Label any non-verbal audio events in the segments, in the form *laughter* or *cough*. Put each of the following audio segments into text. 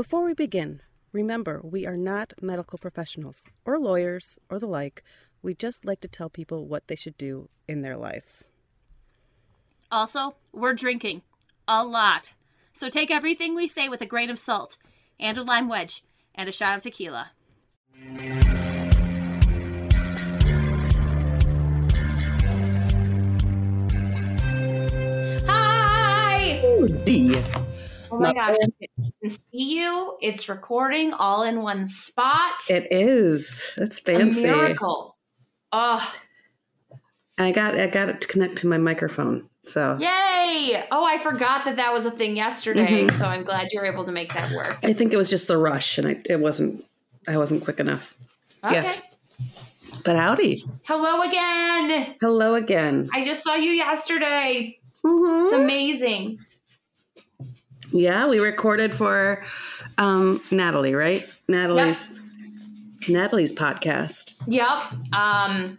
Before we begin, remember we are not medical professionals or lawyers or the like. We just like to tell people what they should do in their life. Also, we're drinking a lot. So take everything we say with a grain of salt and a lime wedge and a shot of tequila. Hi! Oh, D. Oh my gosh, I can see you. It's recording all in one spot. It is. That's fancy. a miracle. Oh, I got I got it to connect to my microphone. So yay! Oh, I forgot that that was a thing yesterday. Mhm. So I'm glad you're able to make that work. I think it was just the rush, and I, it wasn't. I wasn't quick enough. Okay. Yeah. But howdy, Hello again. hello again. I just saw you yesterday. It's Mhm. amazing. Yeah, we recorded for um, Natalie, right? Natalie's Natalie's podcast. Yep. Um,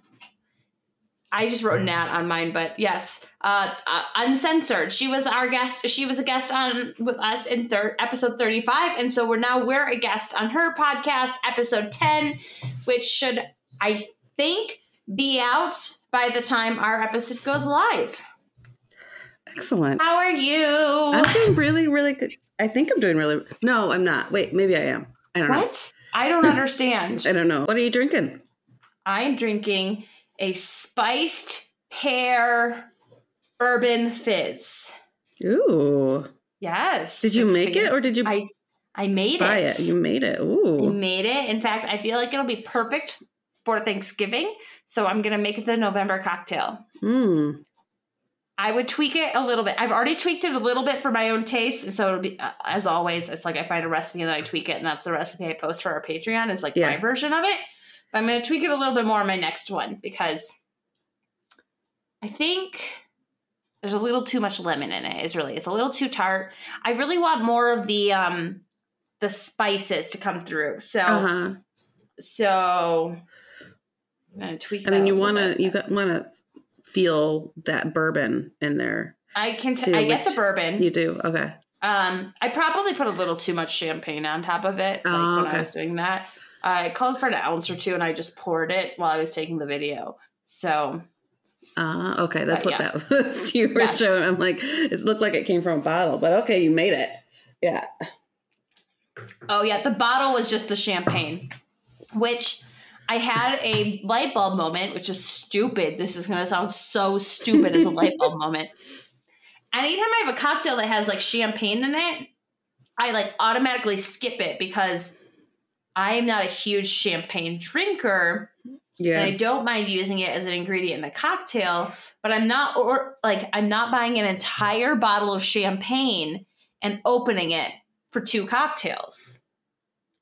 I just wrote Nat on mine, but yes, uh, uh, uncensored. She was our guest. She was a guest on with us in third episode thirty five, and so we're now we're a guest on her podcast, episode ten, which should I think be out by the time our episode goes live. Excellent. How are you? I'm doing really, really good. I think I'm doing really. No, I'm not. Wait, maybe I am. I don't know. what? I don't understand. *laughs* I don't know. What are you drinking? I am drinking a spiced pear bourbon fizz. Ooh. Yes. Did you make it or did you I I made buy it. it? You made it. Ooh. made it. In fact, I feel like it'll be perfect for Thanksgiving. So I'm gonna make it the November cocktail. Mm. I would tweak it a little bit. I've already tweaked it a little bit for my own taste, and so it'll be uh, as always. It's like I find a recipe and then I tweak it, and that's the recipe I post for our Patreon. Is like my version of it. But I'm gonna tweak it a little bit more on my next one because I think there's a little too much lemon in it. Is really it's a little too tart. I really want more of the um the spices to come through. So Uh huh. so I'm gonna tweak. I mean, you want to you got want to feel that bourbon in there. I can. T- too, I get the bourbon. You do. Okay. Um, I probably put a little too much champagne on top of it, like Oh, when okay. I was doing that. I called for an ounce or two, and I just poured it while I was taking the video. So Uh, okay, that's But what yeah. that *laughs* was. You were Yes. showing. I'm like, it looked like it came from a bottle, but okay, you made it. Yeah. Oh yeah, the bottle was just the champagne, which I had a light bulb moment, which is stupid. This is gonna sound so stupid as a light bulb moment. Anytime I have a cocktail that has like champagne in it, I like automatically skip it because I am not a huge champagne drinker. Yeah. And I don't mind using it as an ingredient in a cocktail, but I'm not or like I'm not buying an entire bottle of champagne and opening it for two cocktails.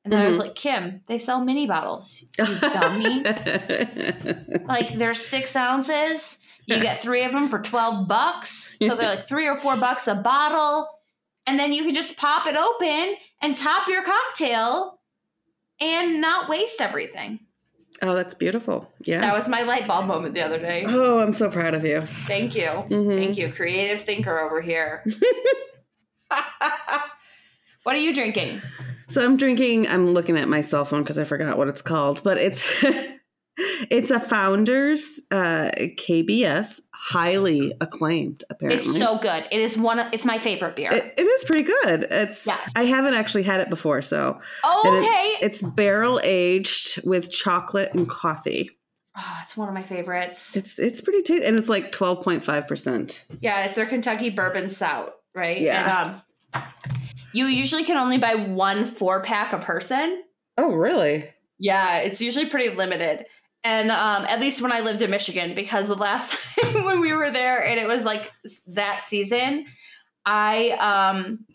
And then I was Mhm. like, Kim, they sell mini bottles. You *laughs* dummy. *laughs* like they're six ounces. You get three of them for 12 bucks. So they're like three or four bucks a bottle. And then you can just pop it open and top your cocktail and not waste everything. oh, that's beautiful. Yeah. That was my light bulb moment the other day. oh, I'm so proud of you. Thank you. Mhm. Thank you. Creative thinker over here. *laughs* what are you drinking? So I'm drinking. I'm looking at my cell phone because I forgot what it's called, but it's *laughs* it's a Founders uh, KBS, highly acclaimed. Apparently, It's so good. It is one of it's my favorite beer. It, it is pretty good. It's. Yes. I haven't actually had it before, so oh, it- okay. it's barrel aged with chocolate and coffee. oh, it's one of my favorites. It's it's pretty tasty, and it's like twelve point five percent. Yeah, it's their Kentucky bourbon stout, right? Yeah. And, um, you usually can only buy one four pack a person. Oh, really? Yeah, it's usually pretty limited. And um, at least when I lived in Michigan, because the last *laughs* time when we were there and it was like that season, I um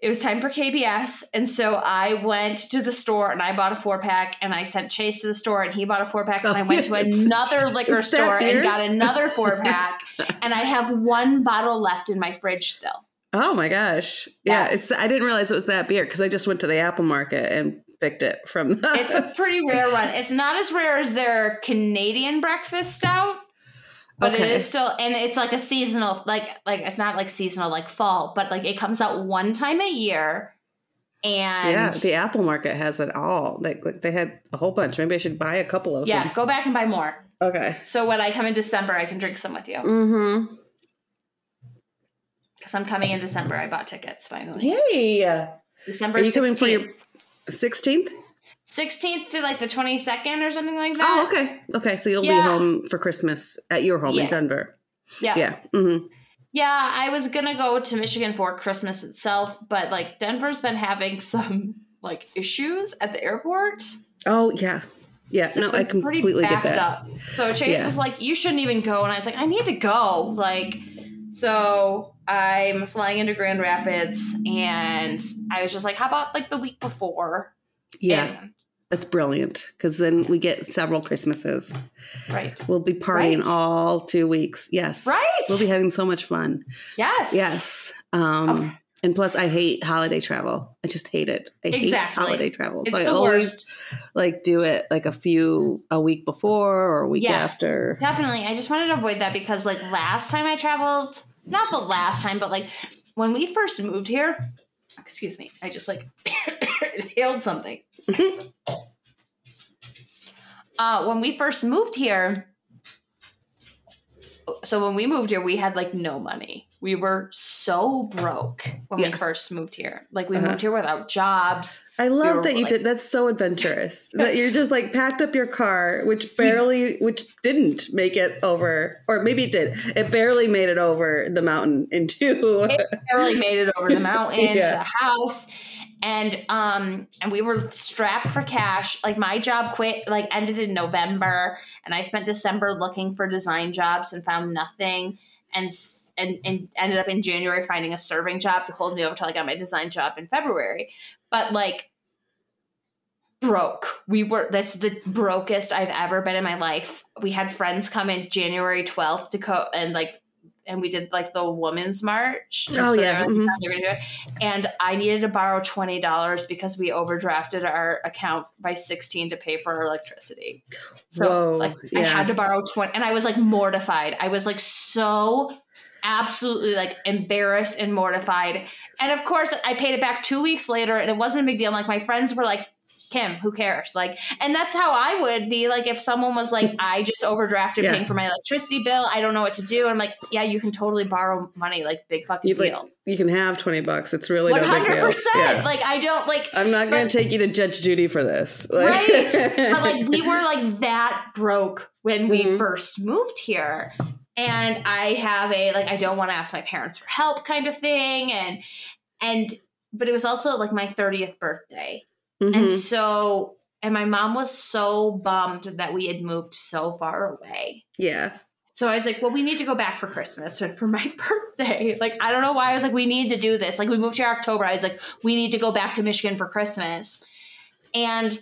it was time for KBS. And so I went to the store and I bought a four pack and I sent Chase to the store and he bought a four pack and I Oh, *laughs* went to another liquor store and got another four *laughs* pack. and I have one bottle left in my fridge still. Oh my gosh! Yeah, it's. I didn't realize it was that beer because I just went to the Apple Market and picked it from. The, It's a pretty rare one. It's not as rare as their Canadian breakfast stout, but it Okay. is still and it's like a seasonal like like it's not like seasonal like fall, but like it comes out one time a year And yeah, the Apple Market has it all. Like, like they had a whole bunch. Maybe I should buy a couple of yeah, them. go back and buy more. Okay. So when I come in December, I can drink some with you. Mm-hmm. Because I'm coming in December. I bought tickets finally. Yay! December Are you 16th. coming for your 16th? 16th to like the 22nd or something like that. Oh, okay. Okay, so you'll be home for Christmas at your home in Denver. Yeah. Yeah. Mm-hmm. Yeah, I was gonna go to Michigan for Christmas itself, but like Denver's been having some like issues at the airport. Oh, yeah. Yeah. No, I completely get that. up. So Chase Yeah. was like, "You shouldn't even go," and I was like, "I need to go." Like, so I'm flying into Grand Rapids, and I was just like, "How about like the week before?" Yeah, And- that's brilliant because then we get several Christmases. right. We'll be partying Right. all two weeks. Yes. Right. We'll be having so much fun. Yes. Yes. Um, Okay. And plus, I hate holiday travel. I just hate it. I Exactly. hate holiday travel. It's so I the always worst. like do it like a few a week before or a week Yeah. after. Definitely. I just wanted to avoid that because like last time I traveled, not the last time, but like when we first moved here, excuse me, I just like *coughs* inhaled something. uh when we first moved here, so when we moved here, we had like no money. We were so broke when we first moved here. Like we Uh-huh. moved here without jobs. I love were, that you like- did. That's so adventurous. *laughs* that you're just like packed up your car, which barely, which didn't make it over, or maybe it did. It barely made it over the mountain into. *laughs* it barely made it over the mountain Yeah. to the house and um and we were strapped for cash like my job quit like ended in november and i spent december looking for design jobs and found nothing and s- and, and ended up in january finding a serving job to hold me over till i got my design job in february but like broke we were that's the brokest i've ever been in my life we had friends come in january 12th to co and like and we did like the women's march. Oh, so yeah, they were, mhm. they were gonna do it. And I needed to borrow twenty dollars because we overdrafted our account by sixteen to pay for our electricity. So Whoa, like I had to borrow twenty, and I was like mortified. I was like so absolutely like embarrassed and mortified. And of course, I paid it back two weeks later, and it wasn't a big deal. Like my friends were like. Kim, who cares? Like, and that's how I would be. Like, if someone was like, *laughs* "I just overdrafted Yeah. paying for my electricity bill. I don't know what to do." I'm like, "Yeah, you can totally borrow money. Like, big fucking You'd like, deal. you can have 20 bucks. It's really no big hundred deal. percent. Like, I don't like." I'm not going to take you to Judge Judy for this. *laughs* Like- right but like we *laughs* were like that broke when we Mhm. first moved here and i have a like i don't want to ask my parents for help kind of thing and and but it was also like my 30th birthday and Mhm. so and my mom was so bummed that we had moved so far away yeah. so I was like, well, we need to go back for Christmas and for my *laughs* birthday. Like, I don't know why. I was like, we need to do this. Like, we moved here October. I was like, we need to go back to Michigan for Christmas. And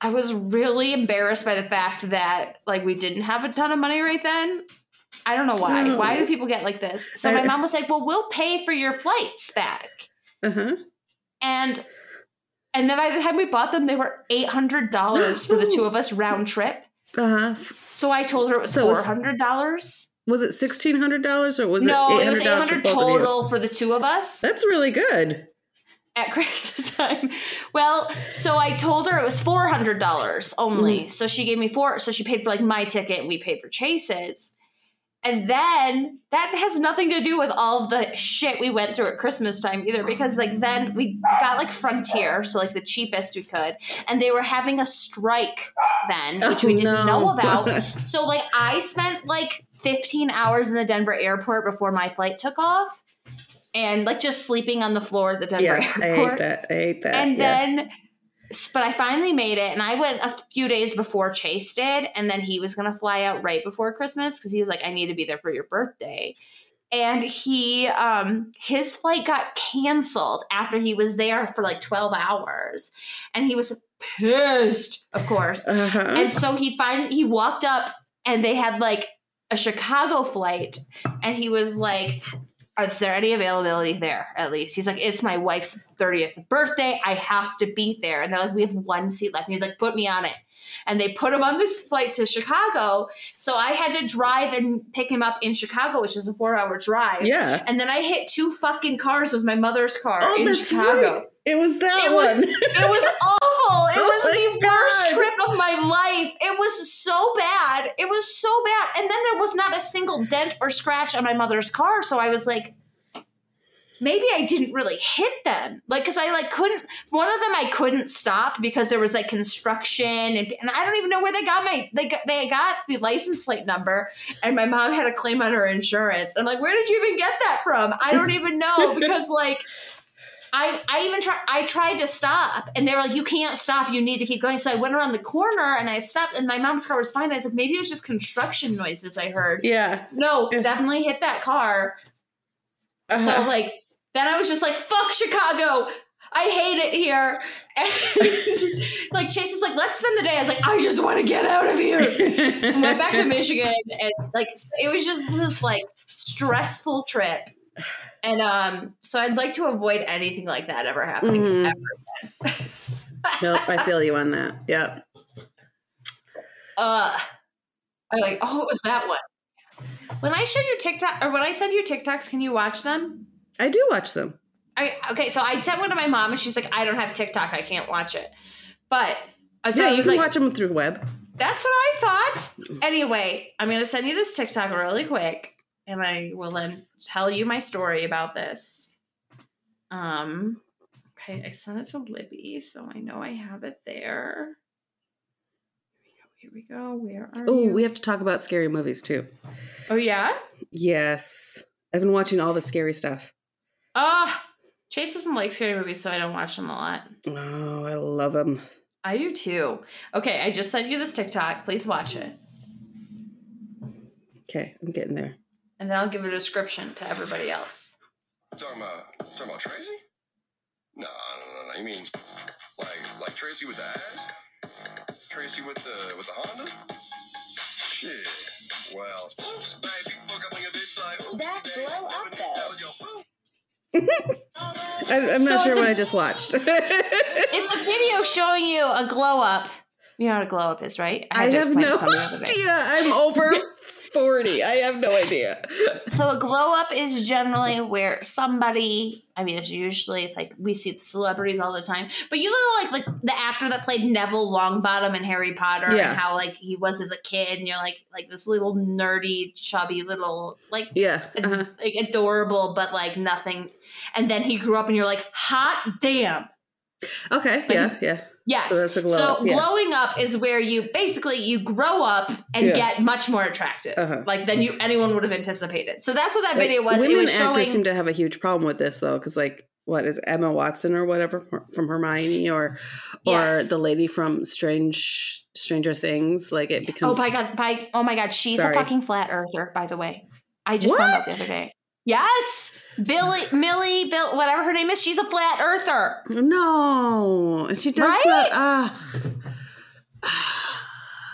I was really embarrassed by the fact that, like, we didn't have a ton of money right then. I don't know why. No. Why do people get like this? So my mom was like, well, we'll pay for your flights back. Uh-huh. And and then by the time we bought them, they were eight hundred dollars for the two of us round trip. Uh-huh. So I told her it was So four was- hundred dollars. Was it $1,600 or was no, it $800 it was eight hundred both of you? total for the two of us That's really good. At *laughs* Christmas time. Well, so I told her it was four hundred dollars only. Mm-hmm. So she gave me four. So she paid for like my ticket, and we paid for Chase's. And then that has nothing to do with all of the shit we went through at Christmas time either, because like then we got like Frontier, so like the cheapest we could, and they were having a strike then, which we Oh, didn't no. know about. *laughs* So like I spent like 15 hours in the Denver airport before my flight took off. And like just sleeping on the floor at the Denver yeah, I hate that. I hate that. And yeah. then but I finally made it and I went a few days before Chase did and then he was going to fly out right before Christmas cuz he was like I need to be there for your birthday. And he um his flight got canceled after he was there for like 12 hours and he was pissed, of course. uh-huh. And so he finally he walked up and they had like a Chicago flight and he was like is there any availability there at least? He's like, it's my wife's 30th birthday. I have to be there. And they're like, we have one seat left. And he's like, put me on it. And they put him on this *laughs* flight to Chicago. So I had to drive and pick him up in Chicago, which is a four hour drive. yeah. And then I hit two fucking cars with my mother's car Oh, in Chicago. right. It was that It one. was *laughs* it was awful. Oh, it *laughs* Oh was my the worst trip of my life. It was so bad. It was so bad. And then there was not a single dent or scratch on my mother's car. So I was like, maybe I didn't really hit them. Like, cause I like couldn't, one of them I couldn't stop because there was like construction and, and I don't even know where they got my, they got, they got the license plate number and my mom had a claim on her insurance. I'm like, where did you even get that from? I don't even know *laughs* because like, I, I even tried I tried to stop and they were like, You can't stop, you need to keep going. So I went around the corner and I stopped and my mom's car was fine. I was like, maybe it was just construction noises I heard. yeah. No, definitely hit that car. So Uh-huh. like then I was just like, fuck Chicago. I hate it here. And *laughs* like Chase was like, let's spend the day. I was like, I just want to get out of here. And went back to *laughs* Michigan and like it was just this like stressful trip. And um, so I'd like to avoid anything like that ever happening. Mhm. Ever. Nope, I feel you on that. Yep. Uh I like, oh, it was that one. When I show you TikTok or when I send you TikToks, can you watch them? I do watch them. I okay, so I sent one to my mom and she's like, I don't have TikTok, I can't watch it. But uh, so yeah, you can like, watch them through web. That's what I thought. Anyway, I'm going to send you this TikTok really quick and I will then tell you my story about this. Um okay, I sent it to Libby, so I know I have it there. Here we go. Here we go. Where are Oh, we have to talk about scary movies too. oh yeah? Yes. I've been watching all the scary stuff. Ah, Chase doesn't like scary movies, so I don't watch them a lot. Oh, I love them. I do too. Okay, I just sent you this TikTok. Please watch it. Okay, I'm getting there. And then I'll give a description to everybody else. Talking about talking about Tracy? No, no, no, no. You mean like like Tracy with the ass? Tracy with the with the Honda? Shit. Well, oops, baby, fuck up on your bitch like oops, That blow up, though. that *laughs* was your boo. I, I'm not So sure what a- I just watched. *laughs* It's a video showing you a glow up. You know what a glow up is, right? I had to have explain to no somebody the other day. idea. I'm over *laughs* 40. I have no idea. *laughs* So a glow up is generally where somebody, I mean, it's usually like we see the celebrities all the time, but you know, like like the actor that played Neville Longbottom in Harry Potter Yeah. and how like he was as a kid, and you're like like this little nerdy, chubby little like Yeah. Uh-huh. like adorable, but like nothing. And then he grew up, and you're like, hot damn. Okay. Yeah. Yeah. Yes. So glow So up, yeah. glowing up is where you basically you grow up and Yeah. get much more attractive, Uh-huh. like than you anyone would have anticipated. So that's what that Like, video was. Women It was actors showing. seem to have a huge problem with this though, because like what is Emma Watson or whatever from Hermione or or Yes. the lady from Strange Stranger Things, like it becomes. oh becomes my god! By oh my god, she's Sorry. a fucking flat earther. By the way, I just found out the other day. Yes, Billy, Millie, Bill, whatever her name is, she's a flat earther. No, she does Right? ah.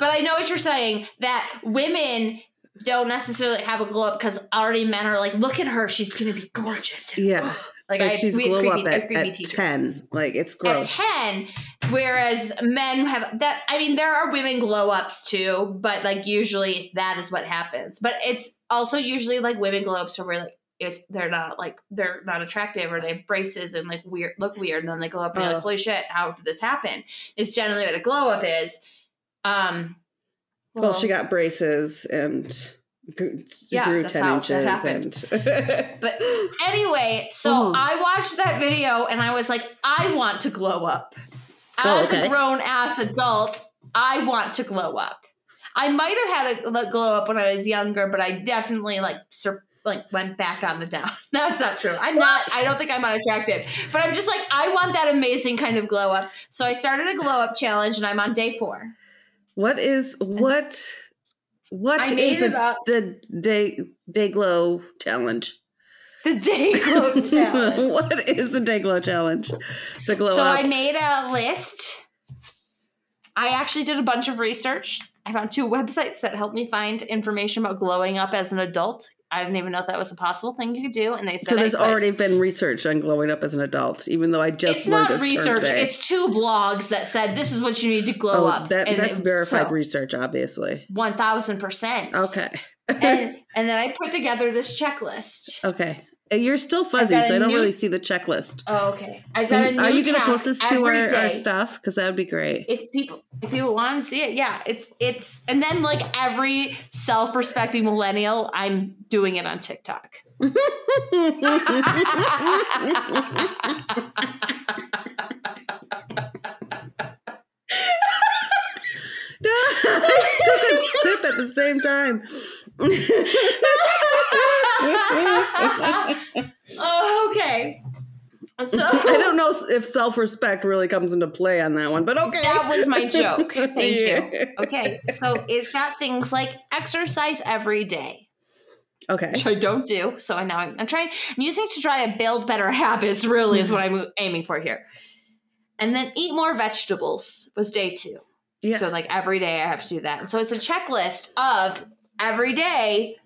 But I know what you're saying that women don't necessarily have a glow up because already men are like, look at her, she's gonna be gorgeous. yeah, Like, like I she's we glow creepy, up at, at ten. Like it's gross. At 10 whereas men have that i mean there are women glow ups too but like usually that is what happens but it's also usually like women glow ups where we're like it's, they're not like they're not attractive or they have braces and like weird look weird and then they glow up and you're Oh. like holy shit how did this happen it's generally what a glow up is um well, she got braces and grew, Yeah, grew that's ten how inches. that And *laughs* But Anyway, so Ooh. I watched that video and I was like, I want to glow up. Oh, As okay. a grown ass adult, I want to glow up. I might have had a glow up when I was younger, but I definitely like sur- like went back on the down. *laughs* That's not true. I'm not. I don't think I'm unattractive, but I'm just like I want that amazing kind of glow up. So I started a glow up challenge, and I'm on day four. what is what? What is I is made it a- the day day glow challenge? The day glow *laughs* challenge. what is the day glow challenge? The glow up. so up. I made a list. I actually did a bunch of research. I found two websites that helped me find information about glowing up as an adult. I didn't even know if that was a possible thing you could do, and they said so there's already been research on glowing up as an adult, even though I just It's learned not research. today. It's two blogs that said this is what you need to glow oh, up. that, And that's it- verified so, research, obviously. One thousand percent. Okay. and *laughs* and then I put together this checklist. okay. Uh, You're still fuzzy, got so a I don't new- really see the checklist. Oh, okay. I got a new Are you going to post this to our, day. our stuff? Because that would be great. If people if people want to see it, yeah, it's it's and then like every self-respecting millennial, I'm doing it on TikTok. I still can sip at the same time. *laughs* oh, okay. So *laughs* I don't know if self respect really comes into play on that one, but okay. That was my *laughs* joke. Thank Yeah. you. Okay, so it's got things like exercise every day, Okay. which I don't do. So I now I'm, I'm trying. I'm using to try to build better *laughs* habits. Really, is what I'm aiming for here. And then eat more vegetables was day two. Yeah. So like every day I have to do that. And so it's a checklist of every day.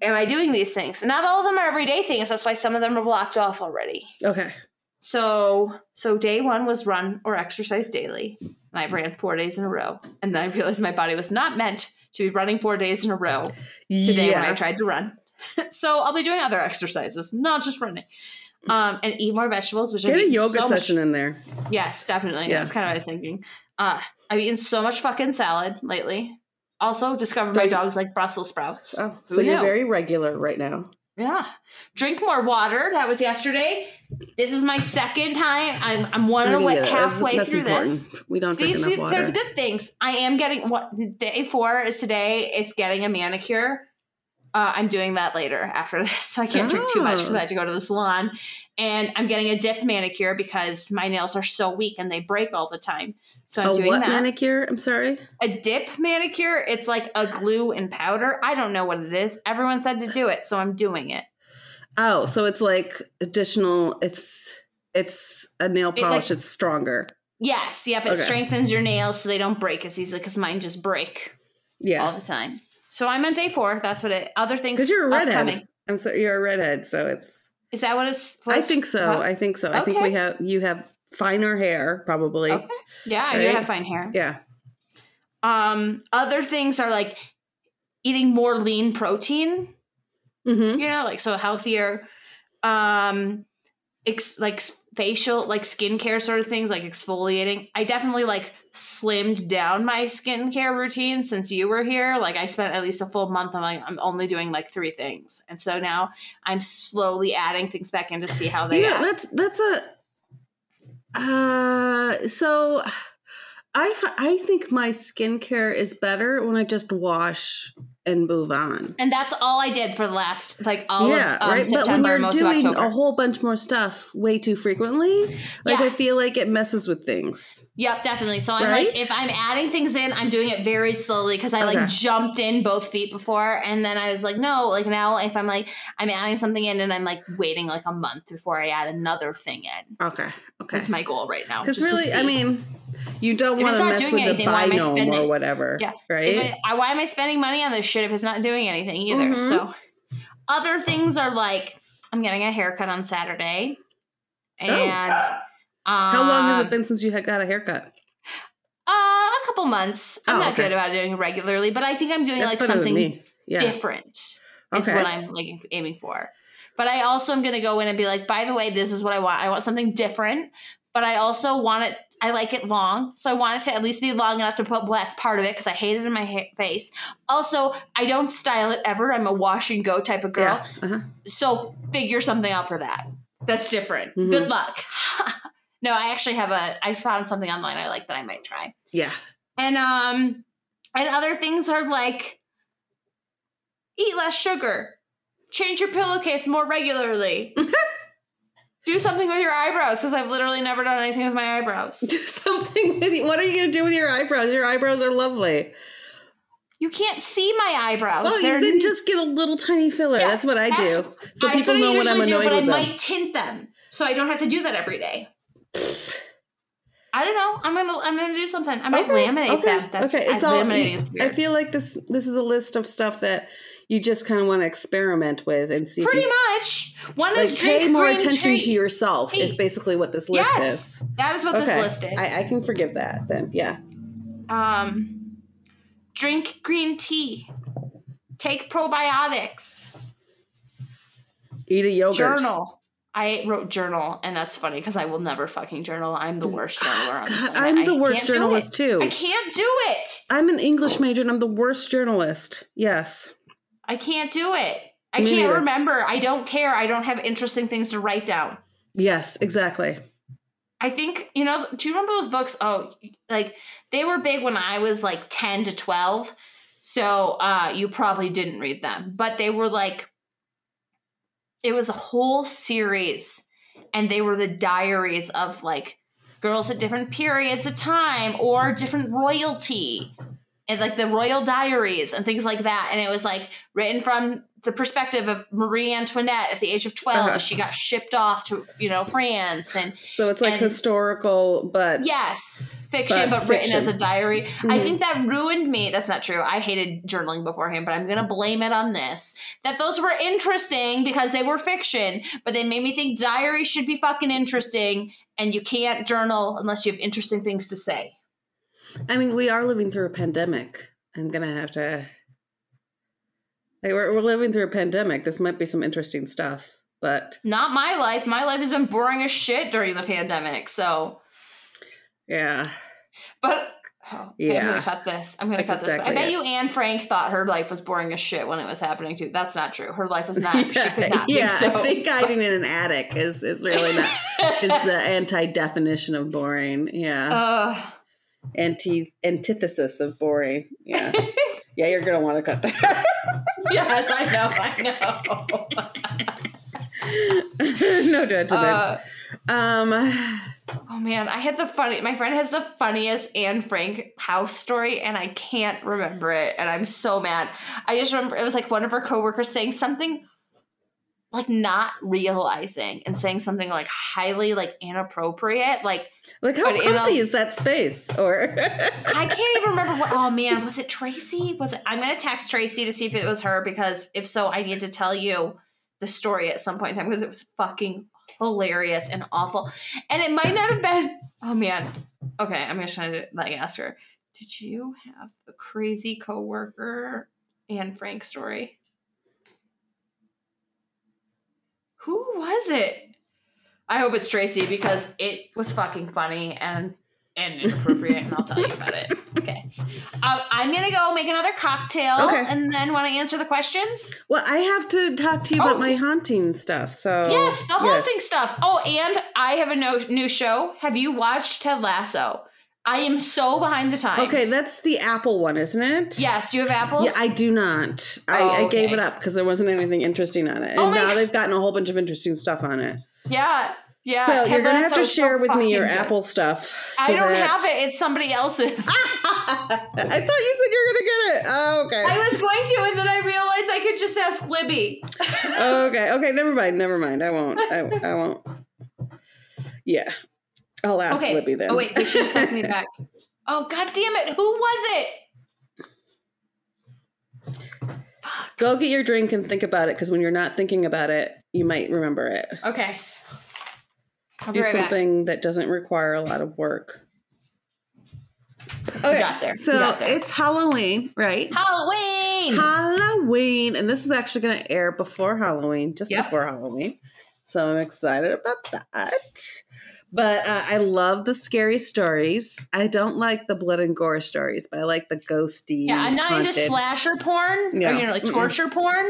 Am I doing these things? Not all of them are everyday things. That's why some of them are blocked off already. okay. So so day one was run or exercise daily. And I ran four days in a row. And then I realized my body was not meant to be running four days in a row today when I tried to run. *laughs* so I'll be doing other exercises, not just running. Um, and eat more vegetables, which Get I've a yoga so much- session in there. Yes, definitely. Yeah. That's kind of what I was thinking. Uh, I've eaten so much fucking salad lately. Also, discovered So my dogs like Brussels sprouts. Oh, Who so you're knew? very regular right now. Yeah. Drink more water. That was yesterday. This is my second time. I'm I'm one away, get it. That's- halfway that's through important. this. We don't drink These enough water. good things. I am getting what day four is today. It's getting a manicure. Uh, I'm doing that later after *laughs* this, so I can't drink too much because I Oh. had to go to the salon. And I'm getting a dip manicure because my nails are so weak and they break all the time. So I'm a doing what that. manicure? I'm sorry. a dip manicure. It's like a glue and powder. I don't know what it is. Everyone said to do it, so I'm doing it. Oh, so it's like additional. It's it's a nail It, polish. like- it's stronger. Yes, yep. It Okay. strengthens your nails so they don't break as easily because mine just break Yeah. all the time. So I'm on day four. That's what it. Other things because you're a redhead. upcoming. I'm sorry, you're a redhead, so it's. Is that what it's? what I think so. I think so. I think we have you have finer hair, probably. Okay. Yeah, I do have fine hair. Yeah. Um, other things are like eating more lean protein. Mm-hmm. You know, like so healthier. Um, ex- like facial, like skincare sort of things, like exfoliating. I definitely like slimmed down my skincare routine since you were here. Like I spent at least a full month. I'm like I'm only doing like three things, and so now I'm slowly adding things back in to see how they. Know, act. that's that's a. Uh, so I I think my skincare is better when I just wash and move on. and that's all I did for the last like all yeah, of um, right. September, But when you're most of doing October. a whole bunch more stuff way too frequently, like Yeah. I feel like it messes with things. Yep, definitely. So I'm Right? like, if I'm adding things in, I'm doing it very slowly because I Okay. like jumped in both feet before, and then I was like, no, like now if I'm like I'm adding something in, and I'm like waiting like a month before I add another thing in. Okay, okay. That's my goal right now. Because really, I mean, you don't want to mess doing with the anything, I binome spending- or whatever. Yeah. Right. If it, I, why am I spending money on this shit if it's not doing anything either? Mhm. So other things are like I'm getting a haircut on Saturday, and um, Oh. How long has it been since you had got a haircut? Uh, a couple months. I'm Oh, not okay. good about doing it regularly, but I think I'm doing That's like something. Yeah. different is what I'm like aiming for. But I also am gonna go in and be like, by the way, this is what I want. I want something different, but I also want it. I like it long, so I want it to at least be long enough to put black part of it because I hate it in my ha- face. Also, I don't style it ever. I'm a wash and go type of girl, Yeah. Uh-huh. so figure something out for that. That's different. Mhm. Good luck. *laughs* no, I actually have a. I found something online I like that I might try Yeah. and um and other things are like eat less sugar change your pillowcase more regularly *laughs* do something with your eyebrows because i've literally never done anything with my eyebrows Do *laughs* something with you. What are you going to do with your eyebrows? Your eyebrows are lovely. you can't see my eyebrows Well, They're- then just get a little tiny filler. Yeah, that's what I do. So people know what I'm usually do, annoyed but I them. might tint them so I don't have to do that every day. I don't know. I'm gonna I'm gonna do something. I might Okay, laminate okay, them. That's okay. It's I, all. laminating I feel like this. This is a list of stuff that you just kind of want to experiment with and see. Pretty you, much. One like is drink pay more attention to yourself is basically what this list Yes, is. that is what this list is. I, I can forgive that then. Yeah. um, drink green tea, take probiotics. Eat a yogurt. Journal. I wrote journal, and that's funny because I will never fucking journal. I'm the worst journaler on the God. I'm the I worst journalist too. I can't do it. I'm an English major and I'm the worst journalist. Yes. I can't do it. I Me can't neither. remember. I don't care. I don't have interesting things to write down. Yes, exactly. I think, you know, do you remember those books? Oh, like they were big when I was like 10 to 12. So uh, you probably didn't read them, but they were like, it was a whole series and they were the diaries of like girls at different periods of time or different royalty and like the royal diaries and things like that. And it was like written from the perspective of Marie Antoinette at the age of 12 Uh-huh. she got shipped off to, you know, France and So it's like And- historical, but Yes, fiction, But but, written as a diary. I Mhm. think that ruined me. That's not true. I hated journaling beforehand, but I'm going to blame it on this. That those were interesting because they were fiction, but they made me think diary should be fucking interesting, and you can't journal unless you have interesting things to say. I mean, we are living through a pandemic. I'm gonna have to. Like, we're, we're living through a pandemic. This might be some interesting stuff, but Not my life. My life has been boring as shit during the pandemic. So, yeah, but. Oh, okay, I'm Yeah. gonna cut this. I'm gonna That's cut this. I bet it. you Anne Frank thought her life was boring as shit when it was happening too. That's not true. Her life was not. she could *laughs* not yeah. think so. I think hiding in an attic is is really not. is *laughs* the anti definition of boring. Yeah, Uh, anti antithesis of boring. Yeah, *laughs* yeah. You're gonna want to cut that. *laughs* yes, I know, I know. *laughs* no judgment. Uh, um, oh man, I had the funny. My friend has the funniest Anne Frank house story, and I can't remember it, and I'm so mad. I just remember it was like one of her coworkers saying something like not realizing and uh-huh. saying something like highly like inappropriate like like how in a- comfy is that space? Or *laughs* I can't even remember what. Oh man, was it Tracy? Was it? I'm gonna text Tracy to see if it was her because if so, I need to tell you the story at some point in time because it was fucking hilarious and awful, and it might not have been. Oh man. Okay, I'm gonna try to like ask her. Did you have a crazy coworker Anne Frank story? Who was it? I hope it's Tracy because it was fucking funny and and inappropriate, and I'll tell you about it. *laughs* Okay. Um, I'm gonna go make another cocktail, Okay. and then want to answer the questions. well, I have to talk to you about Oh. my haunting stuff. So yes, the haunting yes. stuff. Oh, and I have a no- new show. Have you watched Ted Lasso? I am so behind the times. Okay, that's the Apple one, isn't it? yes. You have Apple? Yeah, I do not. I, Oh, I gave it up because there wasn't anything interesting on it, oh and Oh my now God. they've gotten a whole bunch of interesting stuff on it. yeah, yeah. so Ted you're gonna have to is so share with me your good. Apple stuff. I don't that- have it. It's somebody else's. *laughs* I thought you said you were gonna get it. Oh, okay. I was going to, and then I realized I could just ask Libby. okay. Okay. Never mind. Never mind. I won't. I, I won't. Yeah. I'll ask okay. Libby then. Oh wait, wait, she just texted me back. *laughs* Oh god damn it! Who was it? Fuck. Go get your drink and think about it because when you're not thinking about it, you might remember it. Okay. I'll Do be right back. something that doesn't require a lot of work. We got there. We So got there. it's Halloween, right? Halloween. Halloween, and this is actually going to air before Halloween, just Yep. before Halloween. So I'm excited about that. But uh, I love the scary stories. I don't like the blood and gore stories, but I like the ghosty. yeah, I'm not into slasher porn Yeah. or you know like Mm-mm. torture porn,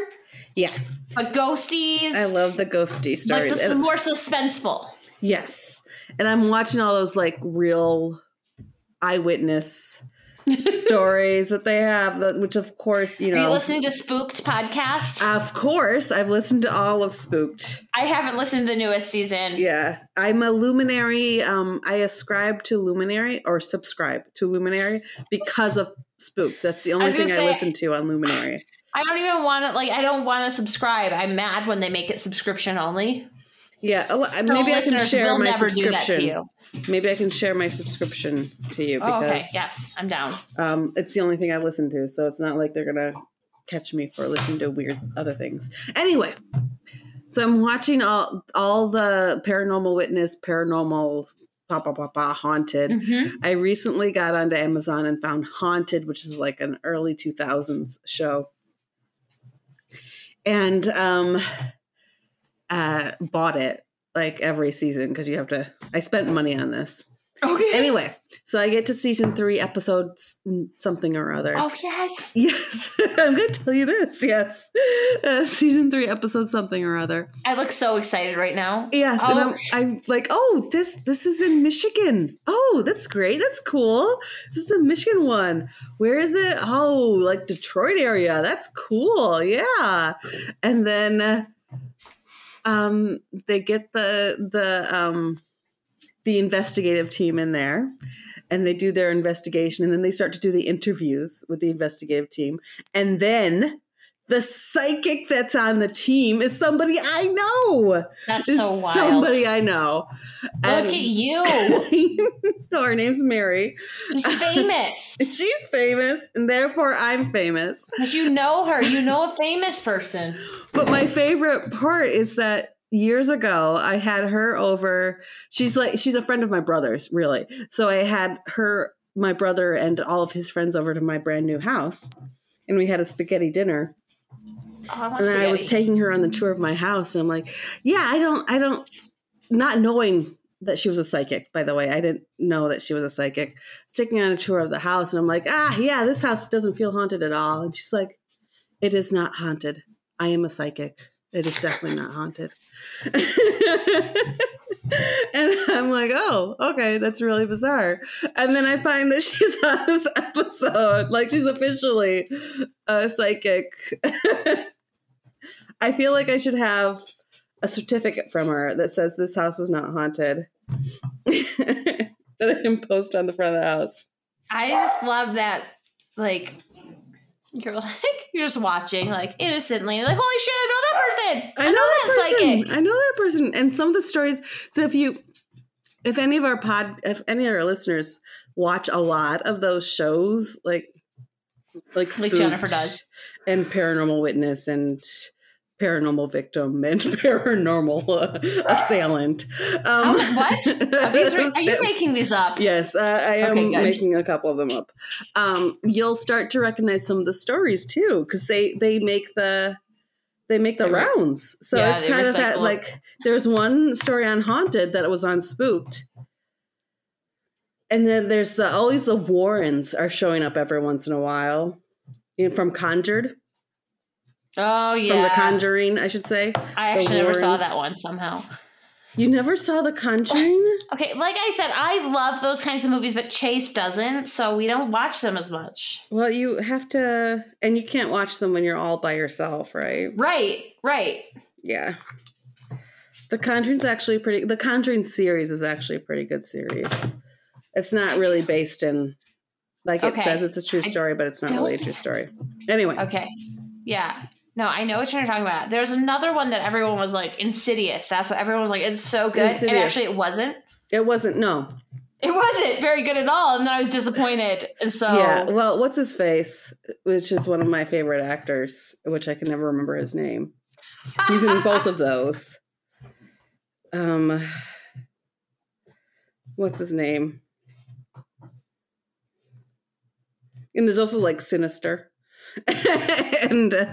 Yeah, but ghosties. I love the ghosty like stories. this is more suspenseful. yes, and I'm watching all those like real eyewitness stories that they have, that- which of course you know. Are you listening to Spooked podcast? Of course, I've listened to all of Spooked. I haven't listened to the newest season. Yeah, I'm a luminary. Um, I ascribe to luminary or subscribe to luminary because of Spooked. That's the only was thing gonna I listen to on luminary. I don't even want to like. I don't want to subscribe. I'm mad when they make it subscription only. Yeah, oh, So maybe I can share my never do that to subscription. you. Maybe I can share my subscription to you Oh, because okay. Yes, I'm down. um, it's the only thing I listen to. So it's not like they're gonna catch me for listening to weird other things. Anyway, so I'm watching all all the paranormal witness, paranormal, pa pa pa pa, haunted. Mhm. I recently got onto Amazon and found Haunted, which is like an early 2000s show. And um uh, bought it like every season because you have to. I spent money on this. Okay. Anyway, so I get to season three, episodes something or other. Oh yes. Yes, *laughs* I'm going to tell you this. Yes, uh, season three, episode something or other. I look so excited right now. Yes, and Oh. I'm, I'm like, oh, this this is in Michigan. Oh, that's great. That's cool. This is the Michigan one. Where is it? Oh, like Detroit area. That's cool. Yeah. And then, uh, um, they get the the um the investigative team in there. And they do their investigation, and then they start to do the interviews with the investigative team. And then the psychic that's on the team is somebody I know. That's Is so wild. Somebody I know. Look at you. *laughs* Her name's Mary. She's famous. *laughs* She's famous, and therefore I'm famous. Because you know her. You know a famous person. But my favorite part is that years ago I had her over. She's like she's a friend of my brother's, really. So I had her, my brother, and all of his friends over to my brand new house, and we had a spaghetti dinner. Oh, I and I was taking her on the tour of my house, and I'm like, yeah, I don't, I don't, not knowing that she was a psychic. By the way, I didn't know that she was a psychic. I taking on a tour of the house, and I'm like, ah, yeah, this house doesn't feel haunted at all. And she's like, it is not haunted. I am a psychic. It is definitely not haunted. *laughs* and I'm like, oh, okay, that's really bizarre. And then I find that she's on this *laughs* episode, like she's officially a psychic. *laughs* I feel like I should have a certificate from her that says this house is not haunted *laughs* that I can post on the front of the house. I just love that, like, you're *laughs* like, you're just watching, like, innocently, like, holy shit, I know that person. I, know, that, person. psychic. I know that person. And some of the stories. So if you, if any of our pod, if any of our listeners watch a lot of those shows, like, like, Like Jennifer does. and Paranormal Witness and Paranormal Victim and *laughs* Paranormal uh, Assailant. Um, Oh, what? Are, these, *laughs* are you making these up? Yes, uh, I am Okay, making a couple of them up. Um, you'll start to recognize some of the stories too, because they they make the they make the They rounds. So Yeah, it's kind of that, like there's one story on haunted that was on spooked. And then there's the always the Warrens are showing up every once in a while. You know, from Conjured, Oh, yeah. from the Conjuring, I should say. I actually never saw that one somehow. You never saw the Conjuring? *laughs* Okay, like I said, I love those kinds of movies, but Chase doesn't, so we don't watch them as much. Well, you have to, and you can't watch them when you're all by yourself, right? Right, right. Yeah. The Conjuring's actually pretty. The Conjuring series is actually a pretty good series. It's not really based in, like it says, it's a true story, but it's not really a true story. Anyway, Okay. Yeah. No, I know what you're talking about. There's another one that everyone was like Insidious. That's what everyone was like. It's so good, and actually, it wasn't. it wasn't. No. It wasn't very good at all, and then I was disappointed. And so, Yeah. Well, what's his face? Which is one of my favorite actors, which I can never remember his name. He's in both of those. Um, what's his name? And there's also like Sinister. *laughs* and uh,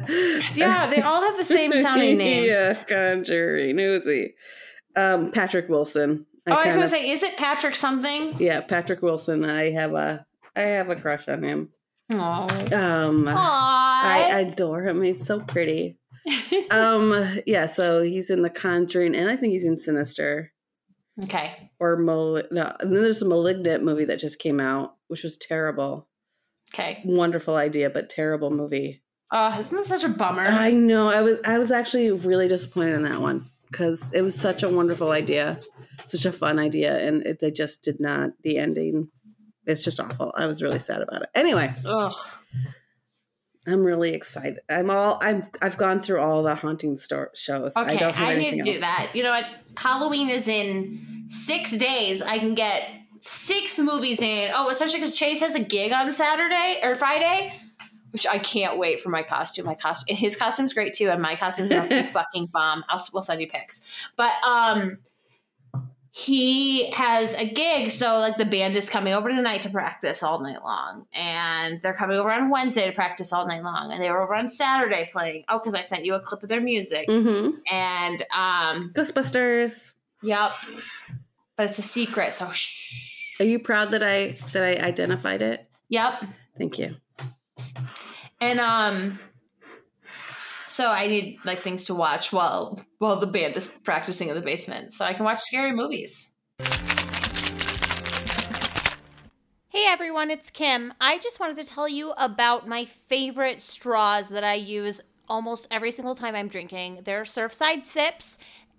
yeah, they all have the same sounding *laughs* names. yeah, Conjuring. He? Um, Patrick Wilson. oh, I was gonna say, is it Patrick something? yeah, Patrick Wilson. I have a, I have a crush on him. Oh, Um, I adore him. He's so pretty. *laughs* Um, yeah. So he's in The Conjuring, and I think he's in Sinister okay. or Mal- no. And then there's a Malignant movie that just came out, which was terrible. Okay. Wonderful idea, but terrible movie. Oh, isn't that such a bummer? I know. I was I was actually really disappointed in that one because it was such a wonderful idea, such a fun idea, and it, they just did not. The ending, it's just awful. I was really sad about it. Anyway, Ugh. I'm really excited. I'm all I'm I've gone through all the haunting store shows. Okay, I don't have I, need to do else. that. You know what? Halloween is in six days. I can get six movies in. Oh, especially because Chase has a gig on Saturday or Friday, which I can't wait for my costume. My costume, his costume's great too, and my costume's gonna *laughs* fucking bomb. I'll we'll send you pics. But um, he has a gig so like the band is coming over tonight to practice all night long and they're coming over on wednesday to practice all night long and they were over on saturday playing oh because i sent you a clip of their music Mm-hmm. and um Ghostbusters. yep but it's a secret so shh. Are you proud that I that I identified it? yep Thank you. and um so i need like things to watch while while the band is practicing in the basement so i can watch scary movies Hey everyone, it's Kim. I just wanted to tell you about my favorite straws that I use almost every single time I'm drinking. They're Surfside Sips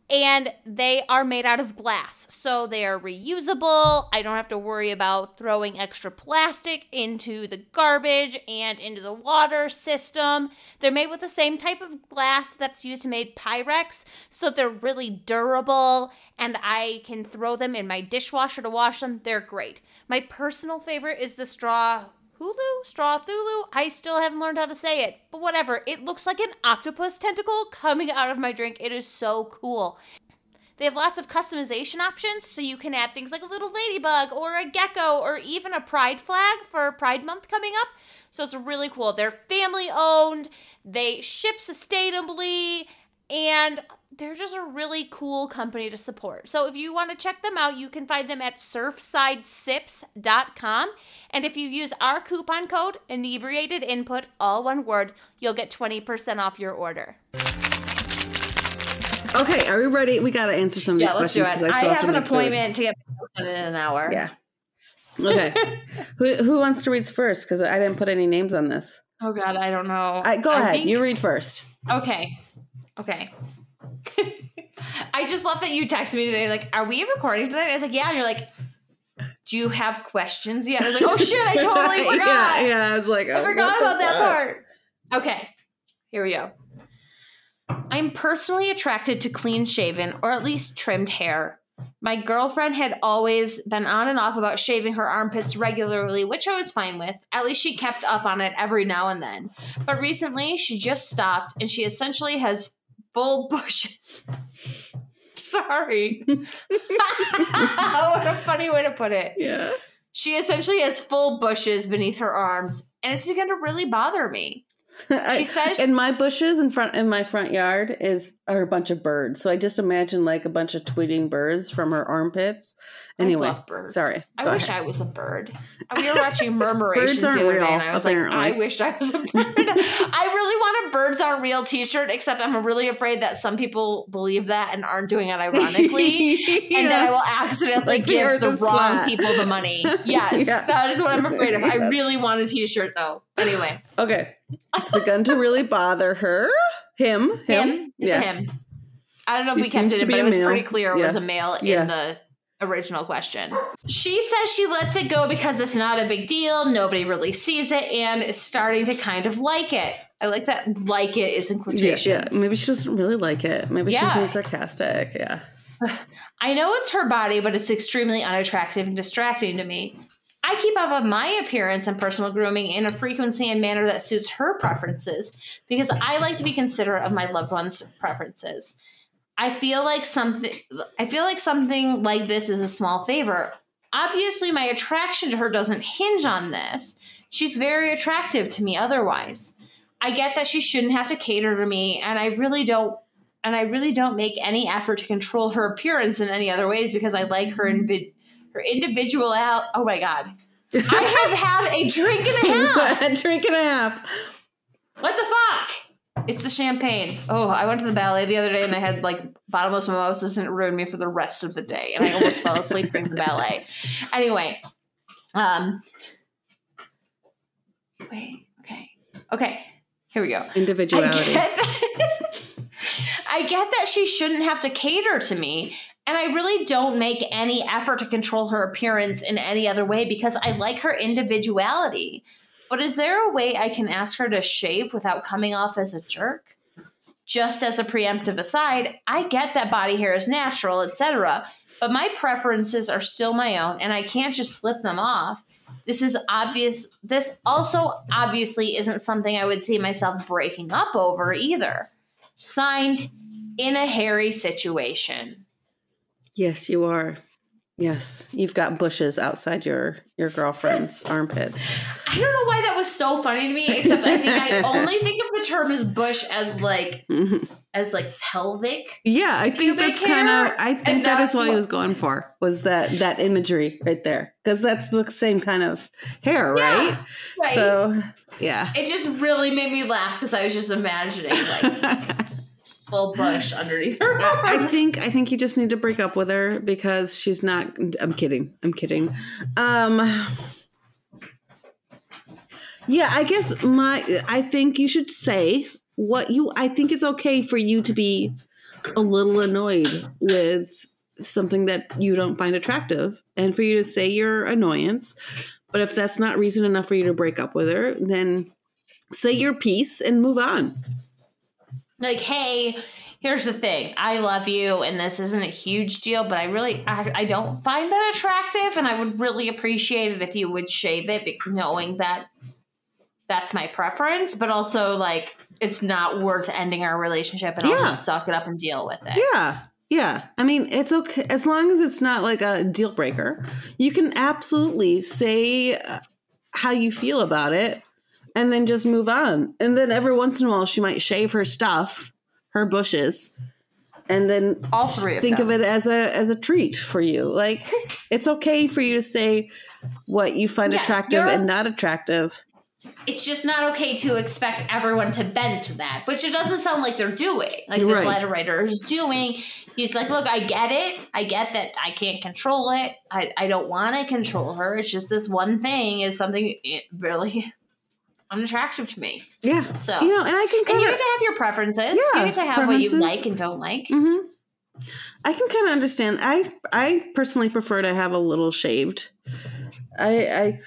and they are made out of glass. So they are reusable. I don't have to worry about throwing extra plastic into the garbage and into the water system. They're made with the same type of glass that's used to make Pyrex, so they're really durable and I can throw them in my dishwasher to wash them. They're great. My personal favorite is the straw Hulu? Straw Thulu? I still haven't learned how to say it, but whatever. It looks like an octopus tentacle coming out of my drink. It is so cool. They have lots of customization options, so you can add things like a little ladybug or a gecko or even a pride flag for Pride Month coming up. So it's really cool. They're family owned, they ship sustainably, and they're just a really cool company to support. So if you want to check them out, you can find them at surfsidesips.com. And if you use our coupon code, inebriated input, all one word, you'll get 20% off your order. Okay, are we ready? We got to answer some of these yeah let's do questions it because i, I still have, have, an to make appointment to get in an hour Yeah. Okay. *laughs* who who wants to read first? Because I didn't put any names on this. oh god i don't know I, go I ahead. think- You read first. Okay. Okay. *laughs* I just love that you texted me today, like, are we recording tonight? I was like, yeah. And you're like, do you have questions yet? I was like, oh shit, I totally *laughs* forgot. yeah, yeah. I was like, I oh, forgot about that part. Okay. Here we go. I'm personally attracted to clean shaven or at least trimmed hair. My girlfriend had always been on and off about shaving her armpits regularly, which I was fine with. At least she kept up on it every now and then. But recently, she just stopped and she essentially has full bushes. *laughs* Sorry. *laughs* what a funny way to put it. Yeah. She essentially has full bushes beneath her arms, and it's begun to really bother me. *laughs* She says- in my bushes in front in my front yard is are a bunch of birds. So I just imagine like a bunch of tweeting birds from her armpits. Anyway, I love birds. sorry. I Go wish ahead. I was a bird. We were watching *laughs* Murmurations the other day, and I was apparently. like, I wish I was a bird. I really want a birds aren't real T-shirt, except I'm really afraid that some people believe that and aren't doing it ironically. *laughs* And then I will accidentally Like give earth the wrong flat. people the money. Yes, Yeah. that is what I'm afraid of. I really want a T-shirt though. Anyway, Okay. It's begun to really bother her. Him. Him. him, Yeah. him. I don't know if He we kept it in, but it was male. pretty clear it was a male Yeah. in the original question. She says she lets it go because it's not a big deal. Nobody really sees it and is starting to kind of like it. I like that like it is in Yeah, quotations. yeah. Maybe she doesn't really like it. Maybe she's being sarcastic. Yeah. *sighs* I know it's her body, but it's extremely unattractive and distracting to me. I keep up on my appearance and personal grooming in a frequency and manner that suits her preferences because I like to be considerate of my loved ones' preferences. I feel like something I feel like something like this is a small favor. Obviously my attraction to her doesn't hinge on this. She's very attractive to me otherwise. I get that she shouldn't have to cater to me and I really don't and I really don't make any effort to control her appearance in any other ways because I like her invi- her individual out. Oh my god. *laughs* I have had a drink and a *laughs* half. a drink and a half. What the fuck? It's the champagne. Oh, I went to the ballet the other day and I had like bottomless mimosas and it ruined me for the rest of the day. And I almost fell asleep during the ballet. Anyway, um, wait, okay, okay, here we go. I Individuality. get, that, *laughs* I get that she shouldn't have to cater to me. And I really don't make any effort to control her appearance in any other way because I like her individuality. But is there a way I can ask her to shave without coming off as a jerk? Just as a preemptive aside, I get that body hair is natural, etc. But my preferences are still my own and I can't just slip them off. This is obvious. This also obviously isn't something I would see myself breaking up over either. Signed, in a hairy situation. Yes, you are. Yes, you've got bushes outside your your girlfriend's armpits. I don't know why that was so funny to me, except I think I *laughs* only think of the term as bush as like Mhm. as like pelvic. Yeah, I think that's kind of. I think that is that's what he was going for. Was that that imagery right there? Because that's the same kind of hair, right? Right. So, yeah. it just really made me laugh because I was just imagining like *laughs* full bush underneath her. I think I think you just need to break up with her because she's not. I'm kidding. I'm kidding. Um. Yeah, I guess my. I think you should say what you. I think it's okay for you to be a little annoyed with something that you don't find attractive, and for you to say your annoyance. But if that's not reason enough for you to break up with her, then say your piece and move on. Like, hey, here's the thing. I love you, and this isn't a huge deal, but I really, I, I don't find that attractive, and I would really appreciate it if you would shave it, knowing that that's my preference, but also like it's not worth ending our relationship, and I'll just suck it up and deal with it. Yeah. Yeah. I mean, it's okay as long as it's not like a deal breaker. You can absolutely say uh, how you feel about it and then just move on. And then every once in a while she might shave her stuff, her bushes, and then All three of think them. of it as a as a treat for you. Like *laughs* it's okay for you to say what you find Yeah, attractive and not attractive. it's just not okay to expect everyone to bend to that, which it doesn't sound like they're doing. Like You're this right. letter writer is doing. He's like, look, I get it. I get that I can't control it. I, I don't want to control her. It's just this one thing is something eh, really unattractive to me. Yeah. So You know, and I can and kind you get to have your preferences. Yeah, you get to have what you like and don't like. Mm-hmm. I can kind of understand. I I personally prefer to have a little shaved. I I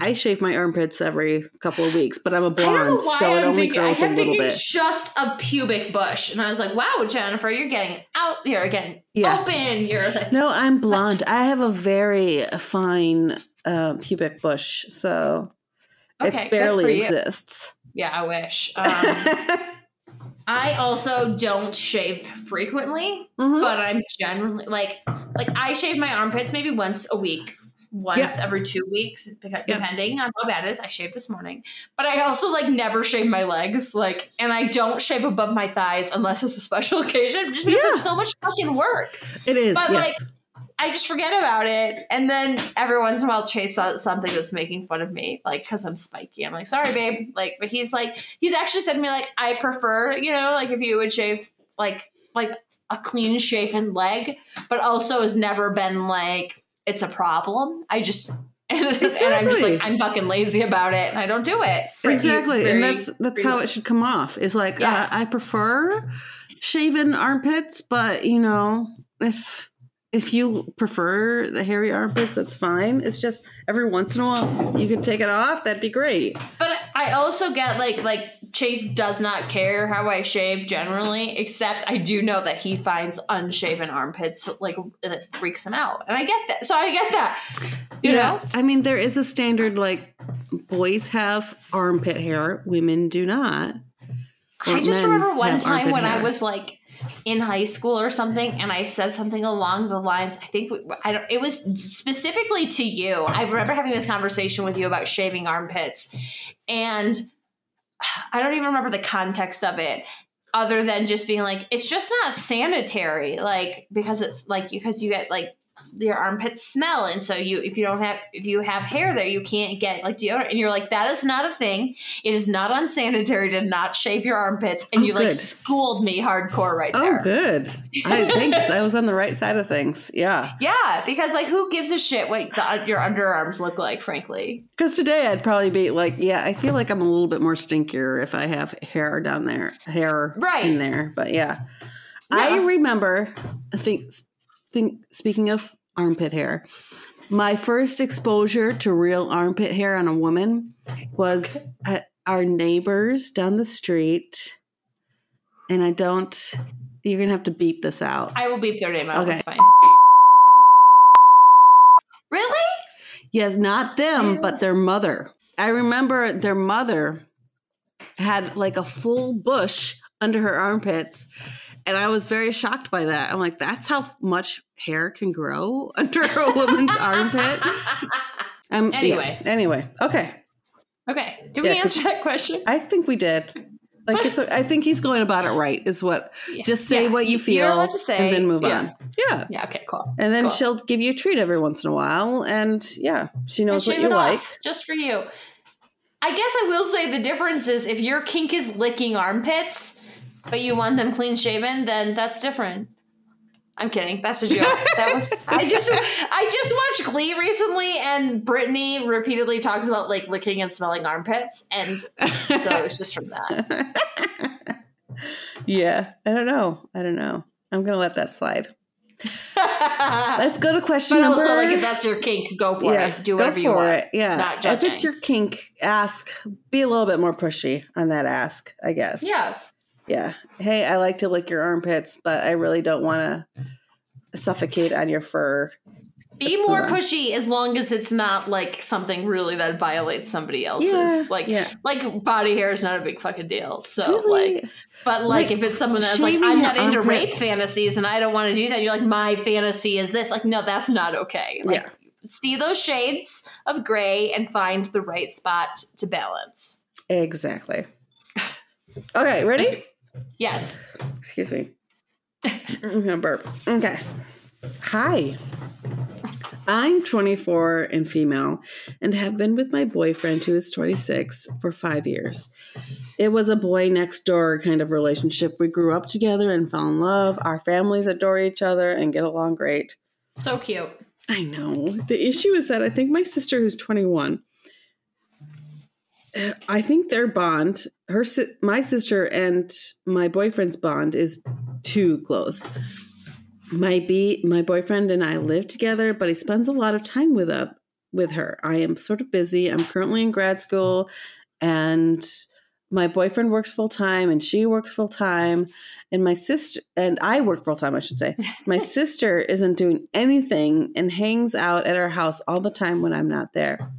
I shave my armpits every couple of weeks, but I'm a blonde, so it I'm only thinking. I grows a little bit. just a pubic bush, and I was like, "Wow, Jennifer, you're getting out. You're getting Yeah. open. You're like, *laughs* No, I'm blonde. I have a very fine uh, pubic bush, so okay, it barely exists. Yeah, I wish. Um, *laughs* I also don't shave frequently, Mhm. but I'm generally like like I shave my armpits maybe once a week, once Yeah. every two weeks, beca- Yeah. depending on how bad it is. I shaved this morning, but I also like never shave my legs, like, and I don't shave above my thighs unless it's a special *laughs* occasion, just because Yeah. it's so much fucking work. It is. But yes. like, I just forget about it, and then every once in a while, Chase saw something that's making fun of me, like because I'm spiky. I'm like, sorry, babe. Like, but he's like, he's actually said to me, like, I prefer, you know, like if you would shave, like, like a clean shaven leg, but also has never been like it's a problem. I just. And, *laughs* and I'm just like I'm fucking lazy about it, and I don't do it. Pretty- exactly very- and that's that's how it should come off is like Yeah. uh, i prefer shaven armpits but you know if if you prefer the hairy armpits that's fine it's just every once in a while you could take it off that'd be great But I also get like like Chase does not care how I shave generally, except I do know that he finds unshaven armpits like it freaks him out, and I get that. So I get that, you know. i mean there is a standard like boys have armpit hair women do not I just remember one time when I was like in high school or something, and I said something along the lines. I think we- I don't. It was specifically to you. I remember having this conversation with you about shaving armpits, and *sighs* I don't even remember the context of it. Other than just being like, it's just not sanitary, like because it's like because you get like your armpits smell, and so you if you don't have if you have hair there, you can't get like deodorant, and you're like that is not a thing. It is not unsanitary to not shave your armpits, and Oh, you like schooled me hardcore right there. oh there. good i *laughs* think i was on the right side of things yeah Yeah, because like who gives a shit what the, your underarms look like? Frankly, Because today I'd probably be like, yeah, I feel like I'm a little bit more stinkier if I have hair down there, hair Right. in there. But yeah, Yeah. I remember. I think, think. Speaking of armpit hair, my first exposure to real armpit hair on a woman was at our neighbors down the street, and I don't. You're gonna have to beep this out. I will beep their name out. Okay. It's fine. Really? Yes, not them, but their mother. I remember their mother had like a full bush under her armpits. And I was very shocked by that. I'm like, that's how much hair can grow *laughs* under a woman's armpit. *laughs* Um, yeah. Anyway. anyway, okay. Okay. Did we Yeah, answer that question? I think we did. Like it's. I think he's going about it right. Is what. Yeah. Just say what you you're feel, allowed to say, and then move yeah. on. Yeah. Yeah. Okay. Cool. And then Cool. she'll give you a treat every once in a while, and yeah, she knows what you like. just for you. I guess I will say the difference is if your kink is licking armpits, but you want them clean shaven, then that's different. I'm kidding. That's a joke. *laughs* That was I just I just watched Glee recently, and Brittany repeatedly talks about like licking and smelling armpits, and so it was just from that. *laughs* yeah, I don't know. I don't know. I'm gonna let that slide. *laughs* Let's go to question number. also, like if that's your kink, go for it. Do whatever you want. It. Yeah, Not if it's your kink, ask. Be a little bit more pushy on that ask. I guess. Yeah. Yeah. Hey, I like to lick your armpits, but I really don't want to suffocate on your fur. Be Let's more pushy as long as it's not like something really that violates somebody else's. Yeah, like yeah. like body hair is not a big fucking deal. So Really? like but like, Like, if it's someone that's like, I'm not into armpit- rape fantasies and I don't want to do that, you're like, my fantasy is this. Like, no, that's not okay. Like Yeah. see those shades of gray and find the right spot to balance. exactly. Okay, ready? *laughs* Yes. Excuse me. I'm gonna burp. Okay. Hi. I'm 24 and female and have been with my boyfriend who is 26 for five years. It was a boy next door kind of relationship. We grew up together and fell in love. Our families adore each other and get along great. So cute. I know. The issue is that I think my sister, who's 21, uh, I think their bond, her, my sister and my boyfriend's bond is too close. My be my boyfriend and I live together, but he spends a lot of time with a, with her. I am sort of busy. I'm currently in grad school, and my boyfriend works full time, and she works full time, and my sister and I work full time. I should say. My *laughs* sister isn't doing anything and hangs out at our house all the time when I'm not there.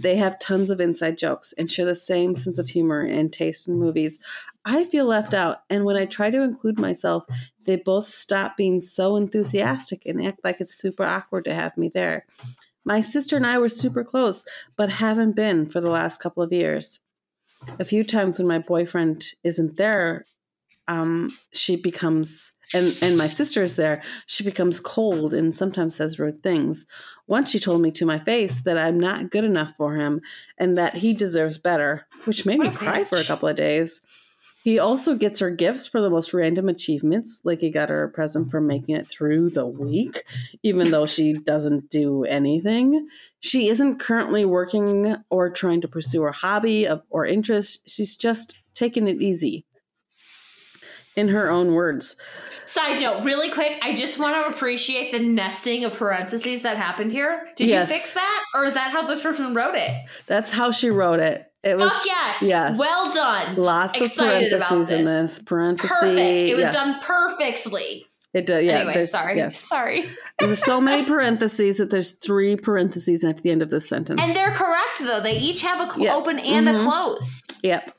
They have tons of inside jokes and share the same sense of humor and taste in movies. I feel left out, and when I try to include myself, they both stop being so enthusiastic and act like it's super awkward to have me there. My sister and I were super close, but haven't been for the last couple of years. A few times when my boyfriend isn't there, um, she becomes and and my sister is there. She becomes cold and sometimes says rude things. Once she told me to my face that I'm not good enough for him and that he deserves better, which made me What a cry for a couple of days. He also gets her gifts for the most random achievements, like he got her a present for mm-hmm. making it through the week, even though she doesn't do anything. She isn't currently working or trying to pursue her hobby of, or interest. She's just taking it easy. In her own words, Side note, really quick, I just want to appreciate the nesting of parentheses that happened here. Did Yes. you fix that? Or is that how the person wrote it? that's how she wrote it. It was Fuck yes. yes. Well done. lots of Excited about parentheses in this. Parentheses. Perfect. It was yes. done perfectly. It does. Yeah. anyway, sorry. Yes. Sorry. *laughs* There's so many parentheses that there's three parentheses at the end of this sentence. And they're correct though. They each have a cl- Yeah. open and Mhm. a close. yep.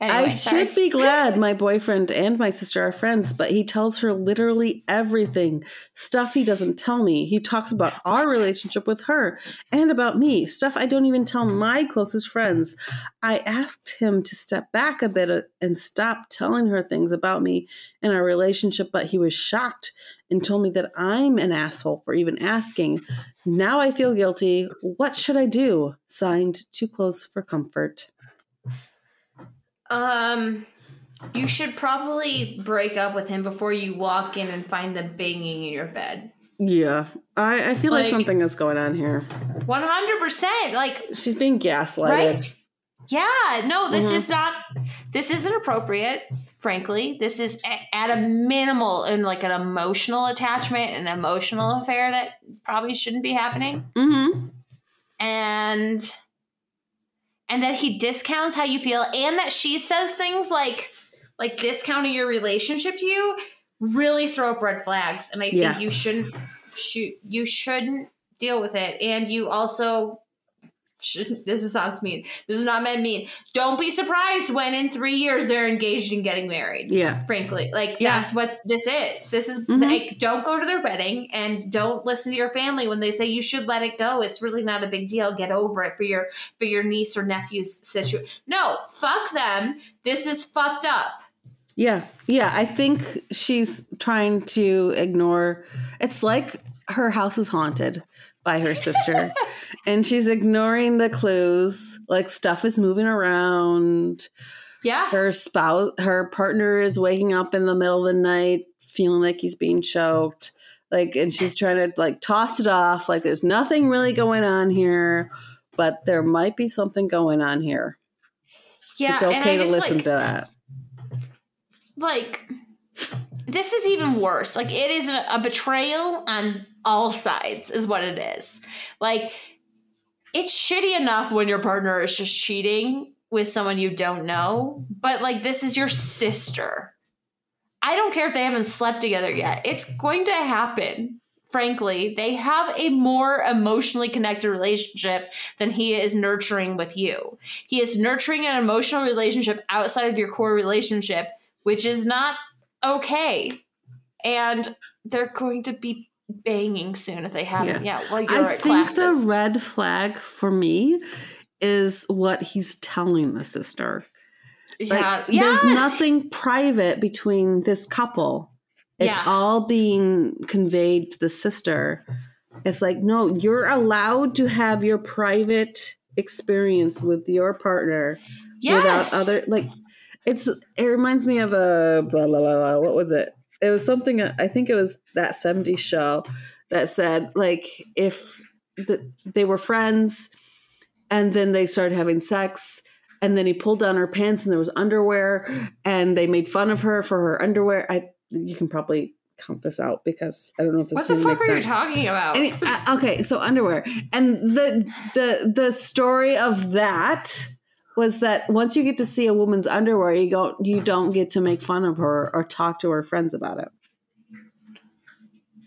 Anyway, I sorry. should be glad my boyfriend and my sister are friends, but he tells her literally everything. Stuff he doesn't tell me. He talks about our relationship with her and about me. Stuff I don't even tell my closest friends. I asked him to step back a bit uh, and stop telling her things about me and our relationship, but he was shocked and told me that I'm an asshole for even asking. Now I feel guilty. What should I do? Signed, Too Close for Comfort. Um, you should probably break up with him before you walk in and find them banging in your bed. Yeah, I, I feel like, Like- something is going on here. One hundred percent. Like She's being gaslighted. right? Yeah. No, this Mhm. is not. This isn't appropriate. Frankly, this is at a minimal and like an emotional attachment, an emotional affair that probably shouldn't be happening. Mm-hmm. and and that he discounts how you feel and that she says things like like discounting your relationship to you really throw up red flags and i think Yeah. you shouldn't shoot you shouldn't deal with it and you also *laughs* this is sounds mean. This is not meant mean. Don't be surprised when in three years they're engaged and getting married. Yeah. Frankly, like Yeah. that's what this is. This is Mhm. like don't go to their wedding and don't listen to your family when they say you should let it go. It's really not a big deal. Get over it for your for your niece or nephew's situation. No, fuck them. This is fucked up. Yeah. Yeah. I think she's trying to ignore. It's like her house is haunted by her sister and she's ignoring the clues. Like stuff is moving around. Yeah. Her spouse, her partner is waking up in the middle of the night feeling like he's being choked. Like, and she's trying to like toss it off. Like, there's nothing really going on here, but there might be something going on here. Yeah. it's okay to just, listen like, to that. like this is even worse like it is a, a betrayal on all sides is what it is. Like it's shitty enough when your partner is just cheating with someone you don't know but like this is your sister. I don't care if they haven't slept together yet. It's going to happen. Frankly they have a more emotionally connected relationship than he is nurturing with you. He is nurturing an emotional relationship outside of your core relationship which is not okay. And they're going to be banging soon if they haven't Yeah. yet. While you're I think classes. the red flag for me is what he's telling the sister. Like, yeah, There's nothing private between this couple. It's Yeah. all being conveyed to the sister. It's like, no, you're allowed to have your private experience with your partner Yes. without other like it's it reminds me of a blah blah blah, blah. what was it it was something i think it was that 70s show that said like if the, they were friends and then they started having sex and then he pulled down her pants and there was underwear and they made fun of her for her underwear. I you can probably count this out because i don't know if this What the fuck are you talking about? any, uh, okay, so underwear, and the the the story of that was that once you get to see a woman's underwear, you go you don't get to make fun of her or talk to her friends about it.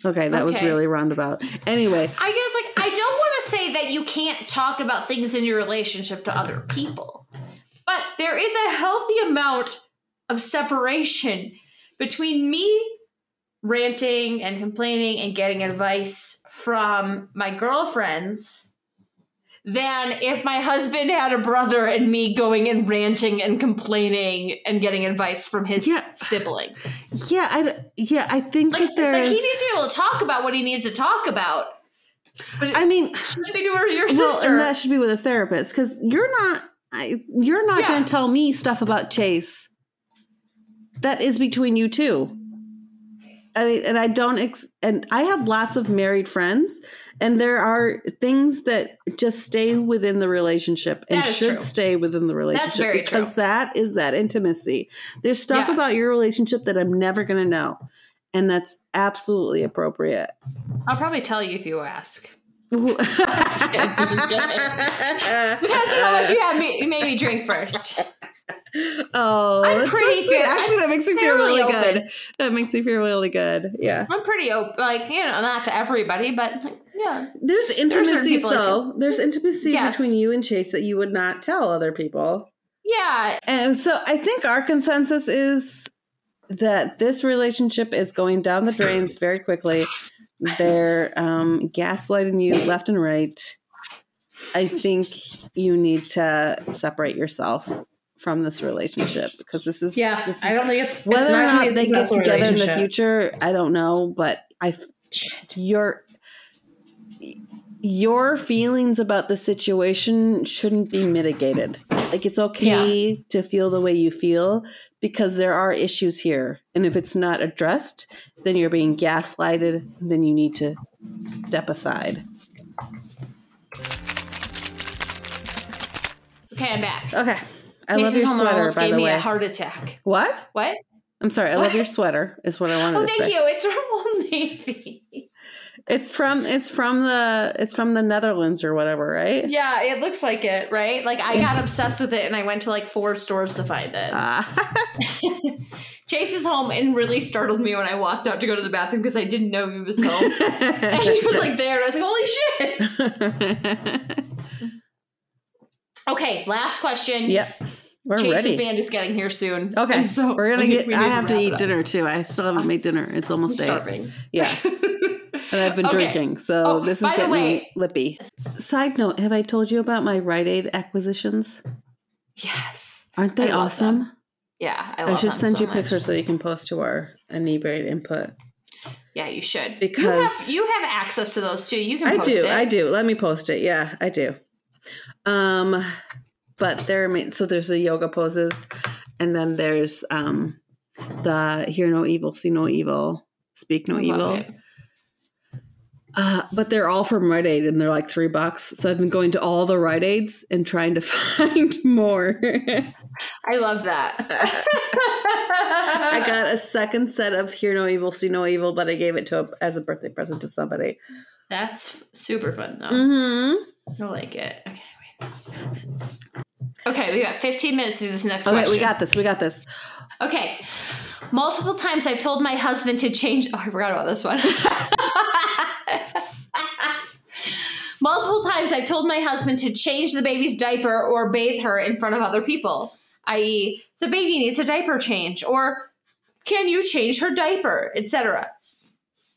Okay, that was really roundabout. Anyway, I guess like I don't want to say that you can't talk about things in your relationship to other people. But there is a healthy amount of separation between me ranting and complaining and getting advice from my girlfriends than if my husband had a brother and me going and ranting and complaining and getting advice from his Yeah. sibling. yeah, I yeah, I think Like, that like he needs to be able to talk about what he needs to talk about. But I mean, shouldn't be to your well, sister. and that should be with a therapist because you're not. I, you're not Yeah. going to tell me stuff about Chase. That is between you two. I mean, and I don't, ex- and I have lots of married friends, and there are things that just stay within the relationship and should true. stay within the relationship very because true. that is that intimacy. There's stuff Yes. about your relationship that I'm never going to know, and that's absolutely appropriate. I'll probably tell you if you ask. *laughs* *laughs* Depends on how much you had me, made me drink first. Oh, I'm that's so pretty sweet. good. Actually, that makes me feel really open. good. That makes me feel really good. Yeah. I'm pretty open, like you know, not to everybody, but like, yeah, There's intimacies though. There's intimacies Yes. between you and Chase that you would not tell other people. yeah. And so I think our consensus is that this relationship is going down the drains very quickly. They're um, gaslighting you left and right. I think you need to separate yourself from this relationship because this is Yeah, this is I don't think it's whether it's or not not gonna they get together in the future i don't know but i your your feelings about the situation shouldn't be mitigated. Like it's okay to feel the way you feel because there are issues here and if it's not addressed then you're being gaslighted then you need to step aside. Okay, I'm back. okay i love your home sweater almost by gave the me way a heart attack. what What? i'm sorry i What? love your *laughs* sweater is what i wanted to say. Oh, thank say you. It's from Old Navy. It's from it's from the it's from the Netherlands or whatever, right? Yeah, it looks like it, right? Like I got *laughs* obsessed with it, and I went to like four stores to find it. Ah. *laughs* Chase is home and really startled me when I walked out to go to the bathroom because I didn't know he was home. and he was like there, and I was like, "Holy shit!" Okay, last question. Yep. We're Chase's ready. band is getting here soon. Okay. And so we're gonna we- get we I have to wrap eat dinner too. I still haven't made dinner. It's I'm almost eight. starving. Yeah. *laughs* And I've been Okay. drinking, so Oh, this is by the getting way- lippy. Side note: Have I told you about my Rite Aid acquisitions? Yes. Aren't they I love awesome? them. Yeah, I, I, should send so you much. pictures so you can post to our inebriate input. Yeah, you should. you Because- have, you have access to those too. You can I do, it. I do. Let me post it. Yeah, I do. Um, but there, are so there's the yoga poses, and then there's um, the hear no evil, see no evil, speak no evil. Uh, but they're all from Rite Aid and they're like three bucks. So I've been going to all the Rite Aids and trying to *laughs* find more. I love that. I got a second set of Hear No Evil, See No Evil, but I gave it to a, as a birthday present to somebody. That's super fun though. Mm-hmm. I like it. Okay, wait. Okay, we got 15 minutes to do this next Okay, question. we got this. We got this. Okay. Multiple times I've told my husband to change. Oh, I forgot about this one. *laughs* Multiple times I've told my husband to change the baby's diaper or bathe her in front of other people, i.e., the baby needs a diaper change, or can you change her diaper, etc.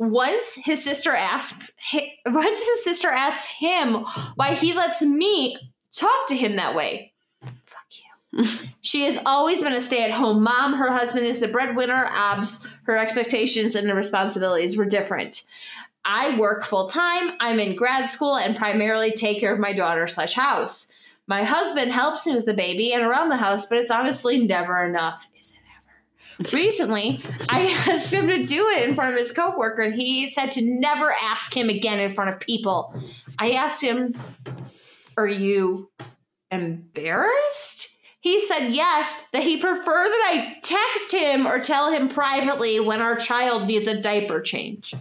Once his sister asked, *laughs* once his sister asked him why he lets me talk to him that way. Fuck you. *laughs* She has always been a stay at home mom. Her husband is the breadwinner. Abs, her expectations and responsibilities were different. I work full time. I'm in grad school and primarily take care of my daughter slash house. My husband helps me with the baby and around the house, but it's honestly never enough. Is it? Recently, I *laughs* asked him to do it in front of his coworker, and he said to never ask him again in front of people. I asked him, Are you embarrassed? He said yes, that he prefer that I text him or tell him privately when our child needs a diaper change.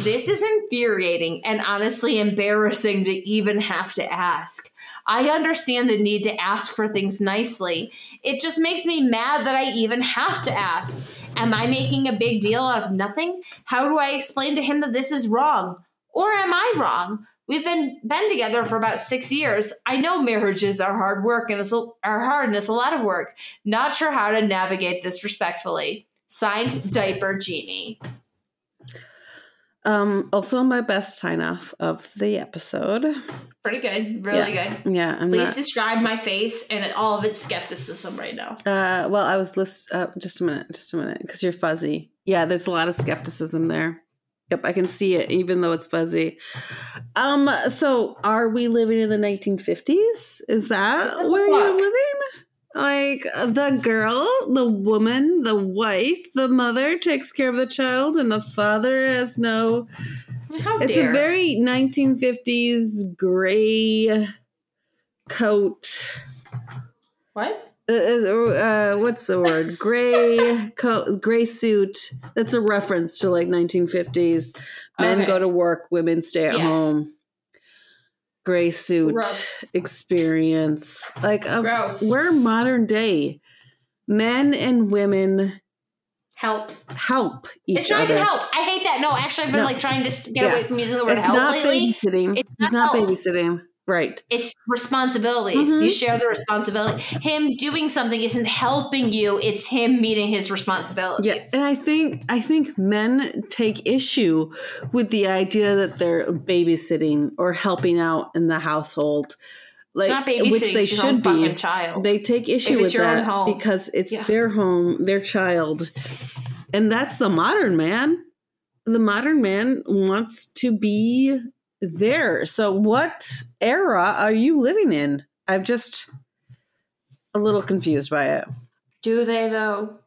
This is infuriating and honestly embarrassing to even have to ask. I understand the need to ask for things nicely. It just makes me mad that I even have to ask. Am I making a big deal out of nothing? How do I explain to him that this is wrong? Or am I wrong? We've been been together for about six years. I know marriages are hard work and it's are hard and it's a lot of work. Not sure how to navigate this respectfully. Signed, Diaper Genie. Um, also, my best sign off of the episode. Pretty good, really good. Yeah, I'm Please not. describe my face and all of its skepticism right now. Uh, well, I was list. Uh, just a minute, just a minute, because you're fuzzy. Yeah, there's a lot of skepticism there. Yep, I can see it, even though it's fuzzy. Um, so are we living in the 1950s? Is that where you're living? Like the girl, the woman, the wife, the mother takes care of the child, and the father has no. How It's dare. a very 1950s gray coat. what? uh, uh, what's the word? Gray coat, gray suit. That's a reference to like 1950s. Men Okay. go to work, women stay at Yes. home. Gray suit Gross. experience. Like Gross. we're modern day. Men and women Help. help each other It's not other. even help. I hate that. No, actually, I've been No. like trying to get Yeah. away from using the word It's help not lately. babysitting. It's It's, not help. babysitting. Right. It's responsibilities. Mhm. You share the responsibility. Him doing something isn't helping you. It's him meeting his responsibilities. Yes, and I think I think men take issue with the idea that they're babysitting or helping out in the household, like it's not babysitting. which they should be. child. They take issue with that home. because it's Yeah. their home, their child, and that's the modern man. The modern man wants to be there. So, what era are you living in? I'm just a little confused by it. Do they though?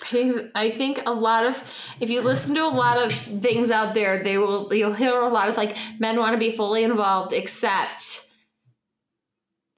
*laughs* I think, a lot of if you listen to a lot of things out there, they will you'll hear a lot of like men want to be fully involved, except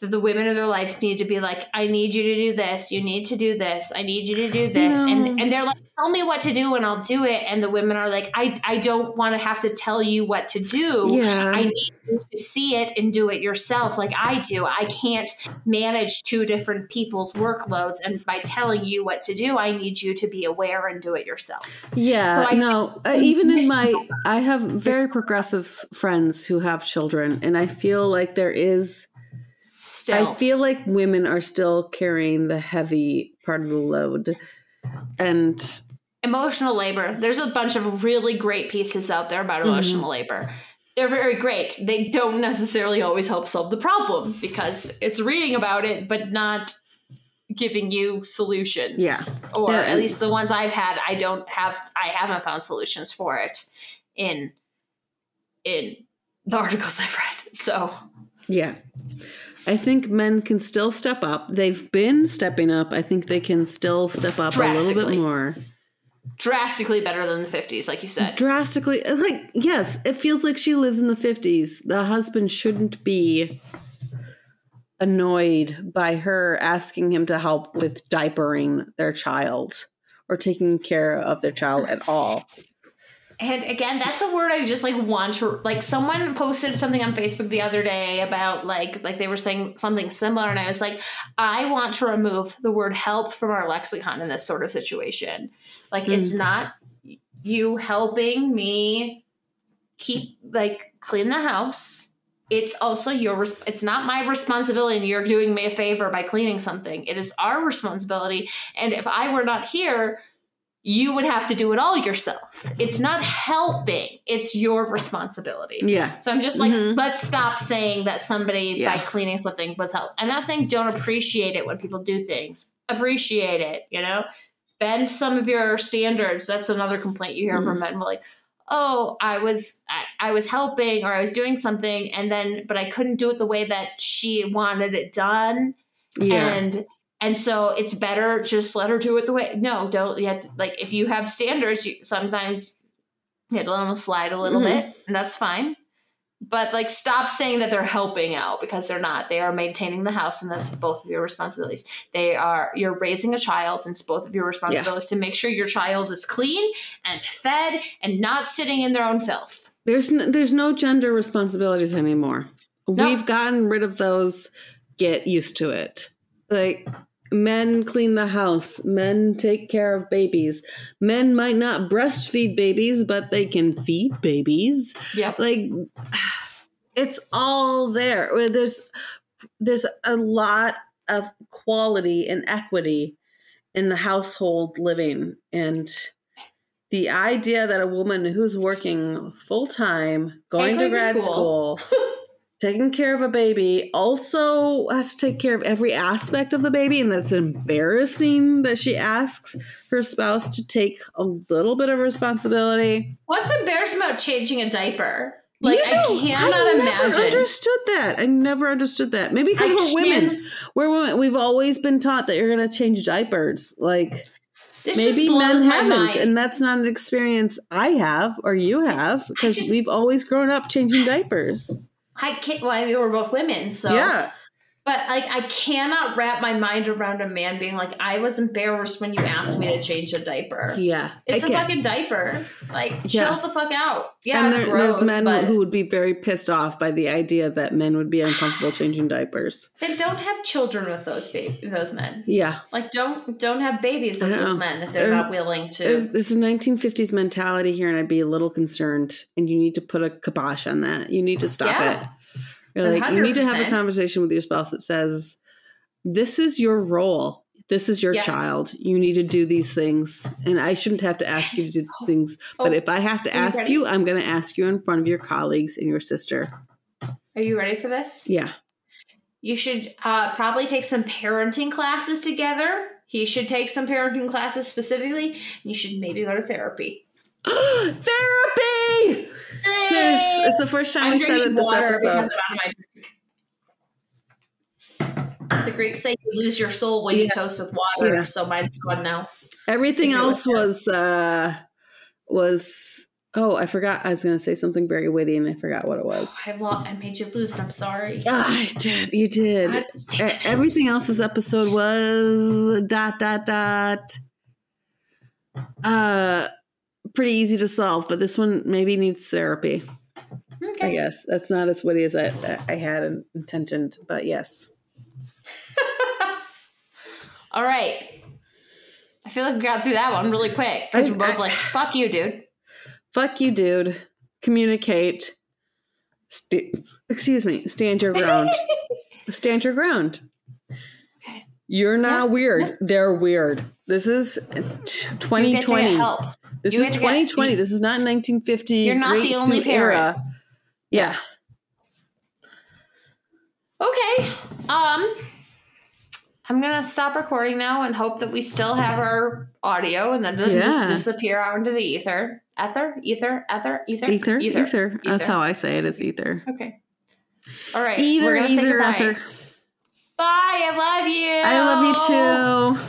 that the women in their lives need to be like, I need you to do this, you need to do this, I need you to do this, No. and and they're like, tell me what to do and I'll do it, and the women are like, I I don't want to have to tell you what to do. Yeah. I need you to see it and do it yourself like I do. I can't manage two different people's workloads. And by telling you what to do, I need you to be aware and do it yourself. Yeah, So I no. Uh, even in my, I have *laughs* very progressive friends who have children, and I feel like there is Still. I feel like women are still carrying the heavy part of the load. And emotional labor. There's a bunch of really great pieces out there about Mhm. emotional labor. They're very great. They don't necessarily always help solve the problem because it's reading about it, but not giving you solutions. Yeah. Or Yeah, at least the ones I've had, I don't have I haven't found solutions for it in in the articles I've read. So yeah. I think men can still step up. They've been stepping up. I think they can still step up a little bit more. drastically better than the 50s, like you said. Drastically. Like, yes, it feels like she lives in the 50s. The husband shouldn't be annoyed by her asking him to help with diapering their child or taking care of their child at all. And again, that's a word I just like want to like someone posted something on Facebook the other day about like like they were saying something similar and I was like I want to remove the word help from our lexicon in this sort of situation. Like it's mm. not you helping me keep like clean the house. It's also your it's not my responsibility and you're doing me a favor by cleaning something. It is our responsibility and if I were not here you would have to do it all yourself. It's not helping, it's your responsibility. Yeah. So I'm just like, Mhm. let's stop saying that somebody Yeah. by cleaning something was help. I'm not saying don't appreciate it when people do things. Appreciate it, you know? Bend some of your standards. That's another complaint you hear from Mm-hmm. men. We're like, oh, I was I, I was helping or I was doing something and then but I couldn't do it the way that she wanted it done Yeah. and and so it's better just let her do it the way no don't to, like if you have standards you sometimes you have to let them slide a little Mhm. bit and that's fine but like stop saying that they're helping out because they're not they are maintaining the house and that's both of your responsibilities they are you're raising a child and it's both of your responsibilities to make sure your child is clean and fed and not sitting in their own filth There's no, there's no gender responsibilities anymore. No. We've gotten rid of those. Get used to it. Like men clean the house, men take care of babies. Men might not breastfeed babies, but they can feed babies. yep Like it's all there. Where There's there's a lot of quality and equity in the household living and the idea that a woman who's working full time, going to going to grad school. school, *laughs* taking care of a baby, also has to take care of every aspect of the baby, and that's embarrassing that she asks her spouse to take a little bit of responsibility. what's embarrassing about changing a diaper like You i don't- cannot I never imagine understood that. I never understood that. Maybe because we're women. We're women. We've always been taught that you're going to change diapers. Like This maybe men haven't, mind. and that's not an experience I have or you have because just- we've always grown up changing diapers. I can't. Well, I mean, we're both women, so Yeah, But like, I cannot wrap my mind around a man being like, "I was embarrassed when you asked me to change a diaper." yeah. It's I a get- fucking diaper. Like, Yeah. chill the fuck out. Yeah, and it's there, gross, there's men but who would be very pissed off by the idea that men would be uncomfortable *sighs* changing diapers. then don't have children with those ba- those men. Yeah, Like, don't don't have babies with those men if they're There's- not willing to. there's there's a 1950s mentality here, and I'd be a little concerned. And you need to put a kibosh on that. You need to stop Yeah. it. You're like you need to have a conversation with your spouse that says, "This is your role. This is your Yes. child. You need to do these things, and I shouldn't have to ask you to do things. But Oh, if I have to are you ask you, I'm going to ask you in front of your colleagues and your sister. Are you ready for this? Yeah, You should uh, probably take some parenting classes together. He should take some parenting classes specifically. And you should maybe go to therapy. *gasps* therapy. Cheers! It's the first time I'm we said it this water episode. I'm out of my. The Greeks say you lose your soul when you toast with water, Yeah. so mine's gone now. Everything else was was uh was oh I forgot I was going to say something very witty and I forgot what it was. I lo- I made you lose, I'm sorry. Ah, I did. You did. God Everything else this episode was dot dot dot. Uh, pretty easy to solve, but this one maybe needs therapy. I guess that's not as witty as I I had intentioned, but yes. *laughs* All right. I feel like we got through that one really quick because we're both I- like, "Fuck you, dude." Fuck you, dude. Communicate. St- excuse me. Stand your ground. *laughs* stand your ground. Okay. You're not Yeah, weird. They're weird. This is t- You get to 2020. get help. This You is get to get- 2020. this is not 1950. You're not the only parent. era. Yeah. Okay. Um I'm gonna stop recording now and hope that we still have our audio and then it doesn't Yeah. just disappear out into the ether. Ether? Ether? Ether? Ether? Ether, ether. That's Ether. how I say it. It's ether. Okay. All right. Either, we're gonna say either, ether. Bye. I love you. I love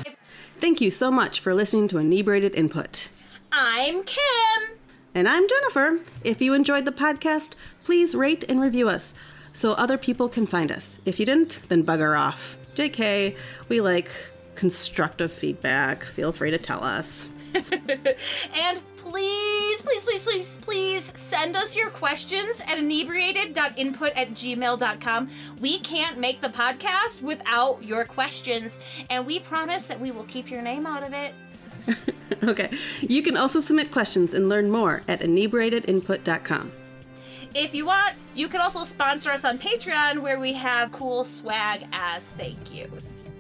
you too. Thank you so much for listening to Inebriated Input. I'm Kim. And I'm Jennifer. If you enjoyed the podcast, please rate and review us so other people can find us. If you didn't, then bugger off. JK, we like constructive feedback. Feel free to tell us. *laughs* And please, please, please, please, please send us your questions at inebriated.input at gmail.com. We can't make the podcast without your questions, and we promise that we will keep your name out of it. *laughs* okay. You can also submit questions and learn more at inebriatedinput.com. If you want, you can also sponsor us on Patreon where we have cool swag as thank yous.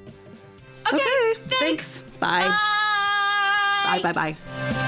Okay, Okay. Thanks. Bye. Bye. Bye. Bye. Bye.